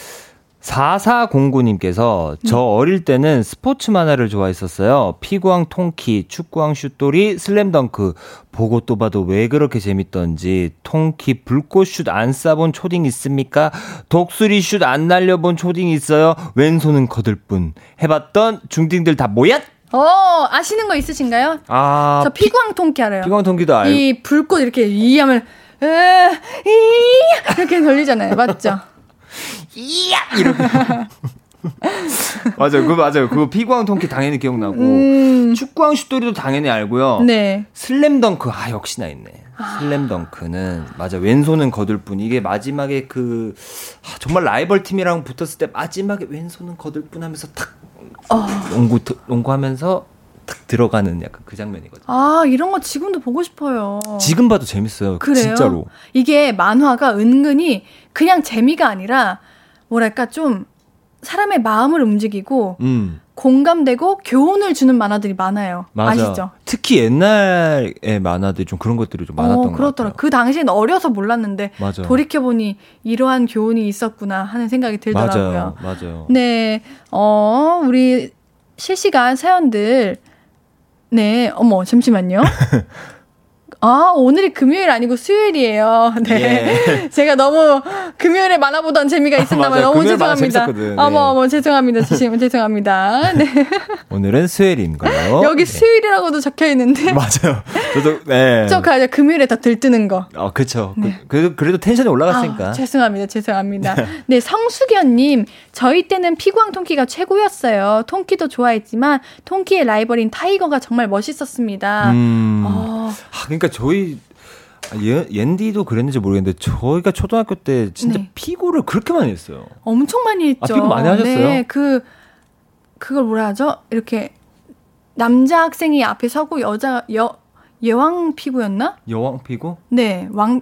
4409님께서 저 음. 어릴 때는 스포츠 만화를 좋아했었어요. 피구왕 통키, 축구왕 슛돌이, 슬램덩크. 보고 또 봐도 왜 그렇게 재밌던지. 통키 불꽃 슛 안 쏴본 초딩 있습니까? 독수리 슛 안 날려본 초딩 있어요? 왼손은 거들 뿐. 해봤던 중딩들 다 뭐야? 어, 아시는 거 있으신가요? 아. 저 피구왕 통키 알아요. 피구왕 통키도 알고. 이 불꽃 이렇게 이 하면, 으, 이, 이렇게 걸리잖아요. 맞죠? 이야! 이렇게. 맞아요. 그 맞아요. 그거 피구왕 통키 당연히 기억나고 음. 축구왕 슛돌이도 당연히 알고요. 네. 슬램덩크 아 역시나 있네. 아. 슬램덩크는 맞아 왼손은 거들 뿐 이게 마지막에 그 아, 정말 라이벌 팀이랑 붙었을 때 마지막에 왼손은 거들 뿐 하면서 탁 어. 농구 농구하면서 탁 들어가는 약간 그 장면이거든요. 아 이런 거 지금도 보고 싶어요. 지금 봐도 재밌어요. 그래요? 진짜로. 이게 만화가 은근히 그냥 재미가 아니라 뭐랄까 좀 사람의 마음을 움직이고 음. 공감되고 교훈을 주는 만화들이 많아요. 맞아. 아시죠? 특히 옛날의 만화들 좀 그런 것들이 좀 많았던 어, 그렇더라. 그 당시엔 어려서 몰랐는데 맞아. 돌이켜 보니 이러한 교훈이 있었구나 하는 생각이 들더라고요. 맞아요. 맞아요. 네. 어, 우리 실시간 사연들 네. 어머, 잠시만요. 어, 아, 오늘이 금요일 아니고 수요일이에요. 네. 예. 제가 너무 금요일에 만화 보던 재미가 있었나 봐요. 너무 죄송합니다. 네. 어머, 어머, 죄송합니다. 죄송합니다. 네. 오늘은 수요일인 거예요. 여기 네. 수요일이라고도 적혀 있는데. 맞아요. 저도, 네. 저 가야 금요일에 더 들뜨는 거. 어, 그쵸. 그, 네. 그, 그래도 텐션이 올라갔으니까. 아, 죄송합니다. 죄송합니다. 네, 성수견님. 저희 때는 피구왕 통키가 최고였어요. 통키도 좋아했지만, 통키의 라이벌인 타이거가 정말 멋있었습니다. 음. 어. 아, 그러니까 저희 예, 옌디도 그랬는지 모르겠는데 저희가 초등학교 때 진짜 네. 피구를 그렇게 많이 했어요. 엄청 많이 했죠. 아, 피구 많이 하셨어요? 네, 그 그걸 뭐라 하죠? 이렇게 남자 학생이 앞에 서고 여자 여 예왕 피구였나? 여왕 피구? 네, 왕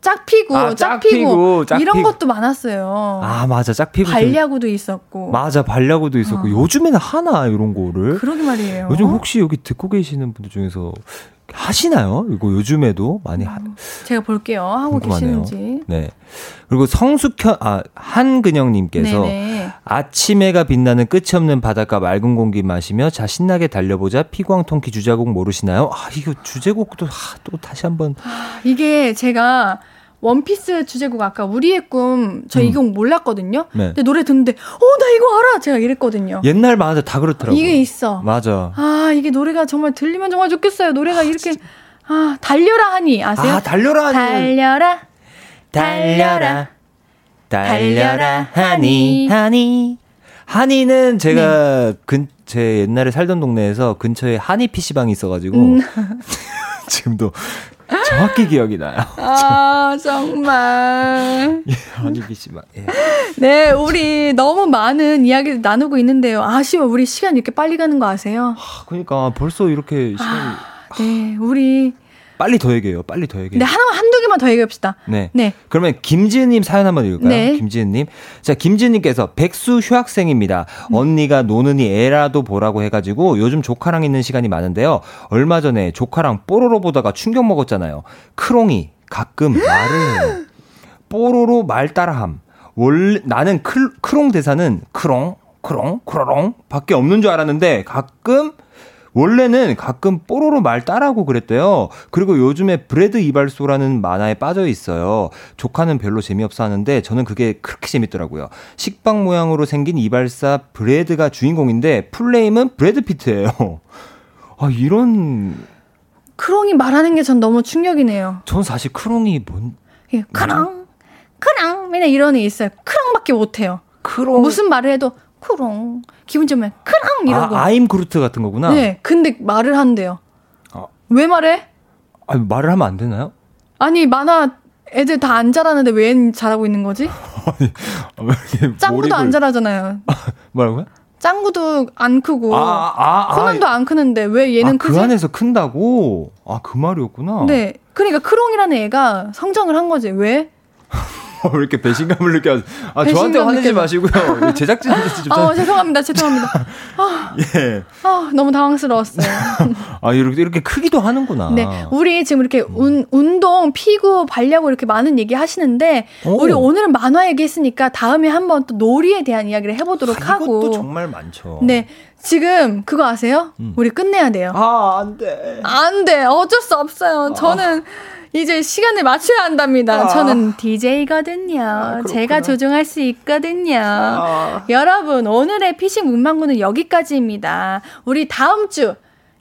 짝피구, 아, 짝피구, 짝피구, 이런 것도 많았어요. 아 맞아, 짝피구. 발야구도 있었고. 맞아, 발야구도 있었고. 어. 요즘에는 하나 이런 거를. 그러게 말이에요. 요즘 혹시 여기 듣고 계시는 분들 중에서 하시나요? 이거 요즘에도 많이 하. 제가 볼게요. 하고 궁금하네요. 계시는지. 네. 그리고 성숙현 아 한근영님께서 아침 해가 빛나는 끝이 없는 바닷가 맑은 공기 마시며 자 신나게 달려보자 피광통키 주제곡 모르시나요? 아 이거 주제곡도 아, 또 다시 한번. 아, 이게 제가 원피스 주제곡 아까 우리의 꿈, 저 이곡 음. 몰랐거든요. 네. 근데 노래 듣는데, 어, 나 이거 알아! 제가 이랬거든요. 옛날 만화들 다 그렇더라고요. 이게 있어. 맞아. 아, 이게 노래가 정말 들리면 정말 좋겠어요. 노래가 아, 이렇게, 진짜. 아, 달려라 하니, 아세요? 아, 달려라 하니. 달려라. 달려라. 달려라 하니, 하니. 하니는 제가 네. 근, 제 옛날에 살던 동네에서 근처에 한이 PC방이 있어가지고. 음. 지금도 정확히 기억이 나요. 아, 정말. 예, 아니기 씨만. 예. 네, 우리 너무 많은 이야기를 나누고 있는데요. 아쉬워. 우리 시간 이렇게 빨리 가는 거 아세요? 아, 그러니까 벌써 이렇게 시간이. 아, 네, 우리 빨리 더 얘기해요. 빨리 더 얘기해요. 네, 하나 한두 개만 더 얘기합시다. 네. 네. 그러면 김지은 님 사연 한번 읽을까요? 네. 김지은 님. 자, 김지은 님께서 백수 휴학생입니다. 음. 언니가 노느니 애라도 보라고 해 가지고 요즘 조카랑 있는 시간이 많은데요. 얼마 전에 조카랑 뽀로로 보다가 충격 먹었잖아요. 크롱이 가끔 말을 해요. 뽀로로 말 따라함. 원래 나는 크, 크롱 대사는 크롱, 크롱, 크로롱 밖에 없는 줄 알았는데 가끔 원래는 가끔 뽀로로 말 따라하고 그랬대요. 그리고 요즘에 브레드 이발소라는 만화에 빠져 있어요. 조카는 별로 재미없어 하는데 저는 그게 그렇게 재밌더라고요. 식빵 모양으로 생긴 이발사 브레드가 주인공인데 full name은 브래드 피트예요. 아, 이런 크롱이 말하는 게 전 너무 충격이네요. 전 사실 크롱이 뭔 예, 크롱 크롱 맨날 이런 애 있어요. 크롱밖에 못 해요. 크롱 무슨 말을 해도 크롱. 기분 좋으면 크롱 이러고. 아, 아임 그루트 같은 거구나. 네. 근데 말을 한대요. 아. 왜 말해? 아, 말을 하면 안 되나요? 아니, 만화 애들 다안 자라는데 왜 잘하고 있는 거지? 아니, 짱구도 몰입을... 안 자라잖아요. 뭐라고요? 짱구도 안 크고 아, 아, 아, 코난도 안 크는데 왜 얘는 그 크지? 그 안에서 큰다고? 아, 그 말이었구나. 네. 그러니까 크롱이라는 애가 성장을 한 거지. 왜? 왜 이렇게 배신감을 느껴? 아 저한테 화내지 느껴져. 마시고요. 제작진한테 좀. 아 죄송합니다, 죄송합니다. 아, 예. 아 너무 당황스러웠어요. 아 이렇게 이렇게 크기도 하는구나. 네, 우리 지금 이렇게 운, 운동, 피구, 발야구 이렇게 많은 얘기 하시는데 오. 우리 오늘은 만화 얘기했으니까 다음에 한번 또 놀이에 대한 이야기를 해보도록 아, 하고. 이것도 정말 많죠. 네. 지금 그거 아세요? 음. 우리 끝내야 돼요. 아, 안 돼. 안 돼. 어쩔 수 없어요. 저는 아. 이제 시간을 맞춰야 한답니다. 아. 저는 DJ거든요. 아, 제가 조종할 수 있거든요. 아. 여러분, 오늘의 피싱 문방구는 여기까지입니다. 우리 다음 주,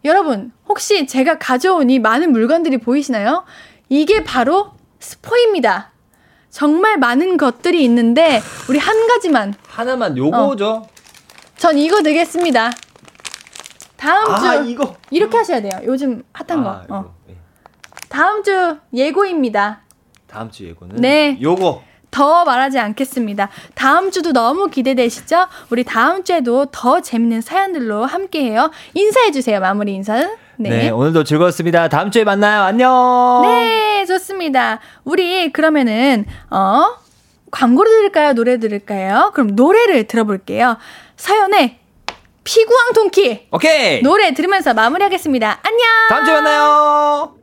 여러분, 혹시 제가 가져온 이 많은 물건들이 보이시나요? 이게 바로 스포입니다. 정말 많은 것들이 있는데, 우리 한 가지만. 하나만 요거죠? 어. 전 이거 되겠습니다. 다음 아, 주. 이거. 이렇게 하셔야 돼요. 요즘 핫한 거. 어. 다음 주 예고입니다. 다음 주 예고는 네. 요거 더 말하지 않겠습니다. 다음 주도 너무 기대되시죠? 우리 다음 주에도 더 재밌는 사연들로 함께해요. 인사해 주세요. 마무리 인사는. 네. 네. 오늘도 즐거웠습니다. 다음 주에 만나요. 안녕. 네, 좋습니다. 우리 그러면은 어 광고를 들을까요? 노래 들을까요? 그럼 노래를 들어볼게요. 사연에 피구왕 통키. 오케이. 노래 들으면서 마무리하겠습니다. 안녕. 다음 주에 만나요.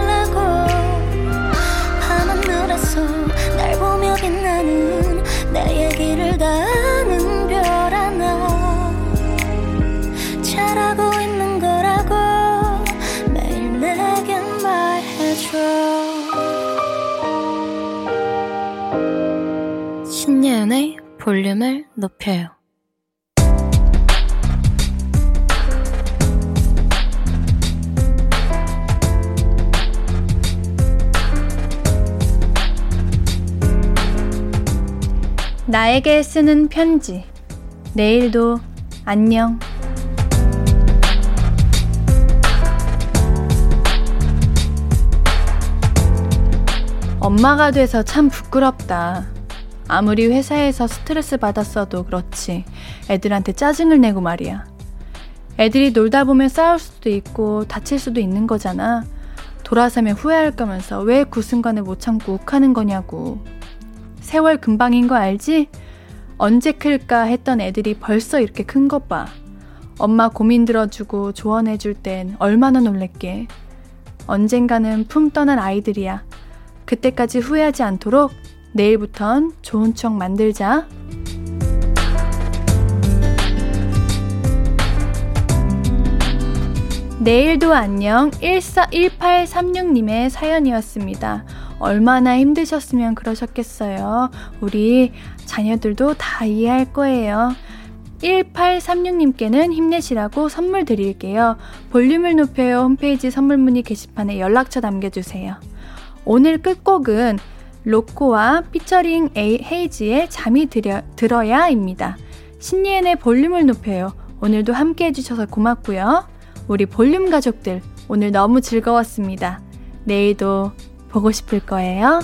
볼륨을 높여요 나에게 쓰는 편지. 내일도 안녕. 엄마가 돼서 참 부끄럽다. 아무리 회사에서 스트레스 받았어도 그렇지. 애들한테 짜증을 내고 말이야. 애들이 놀다 보면 싸울 수도 있고 다칠 수도 있는 거잖아. 돌아서면 후회할 거면서 왜 그 순간에 못 참고 욱하는 거냐고. 세월 금방인 거 알지? 언제 클까 했던 애들이 벌써 이렇게 큰 것 봐. 엄마 고민 들어주고 조언해줄 땐 얼마나 놀랬게. 언젠가는 품 떠난 아이들이야. 그때까지 후회하지 않도록 내일부턴 좋은 추억 만들자. 내일도 안녕 141836님의 사연이었습니다. 얼마나 힘드셨으면 그러셨겠어요. 우리 자녀들도 다 이해할 거예요. 1836님께는 힘내시라고 선물 드릴게요. 볼륨을 높여요 홈페이지 선물 문의 게시판에 연락처 남겨주세요. 오늘 끝곡은 로코와 피처링 헤이지의 잠이 들여, 들어야입니다. 신예은의 볼륨을 높여요. 오늘도 함께 해주셔서 고맙고요. 우리 볼륨 가족들, 오늘 너무 즐거웠습니다. 내일도 보고 싶을 거예요.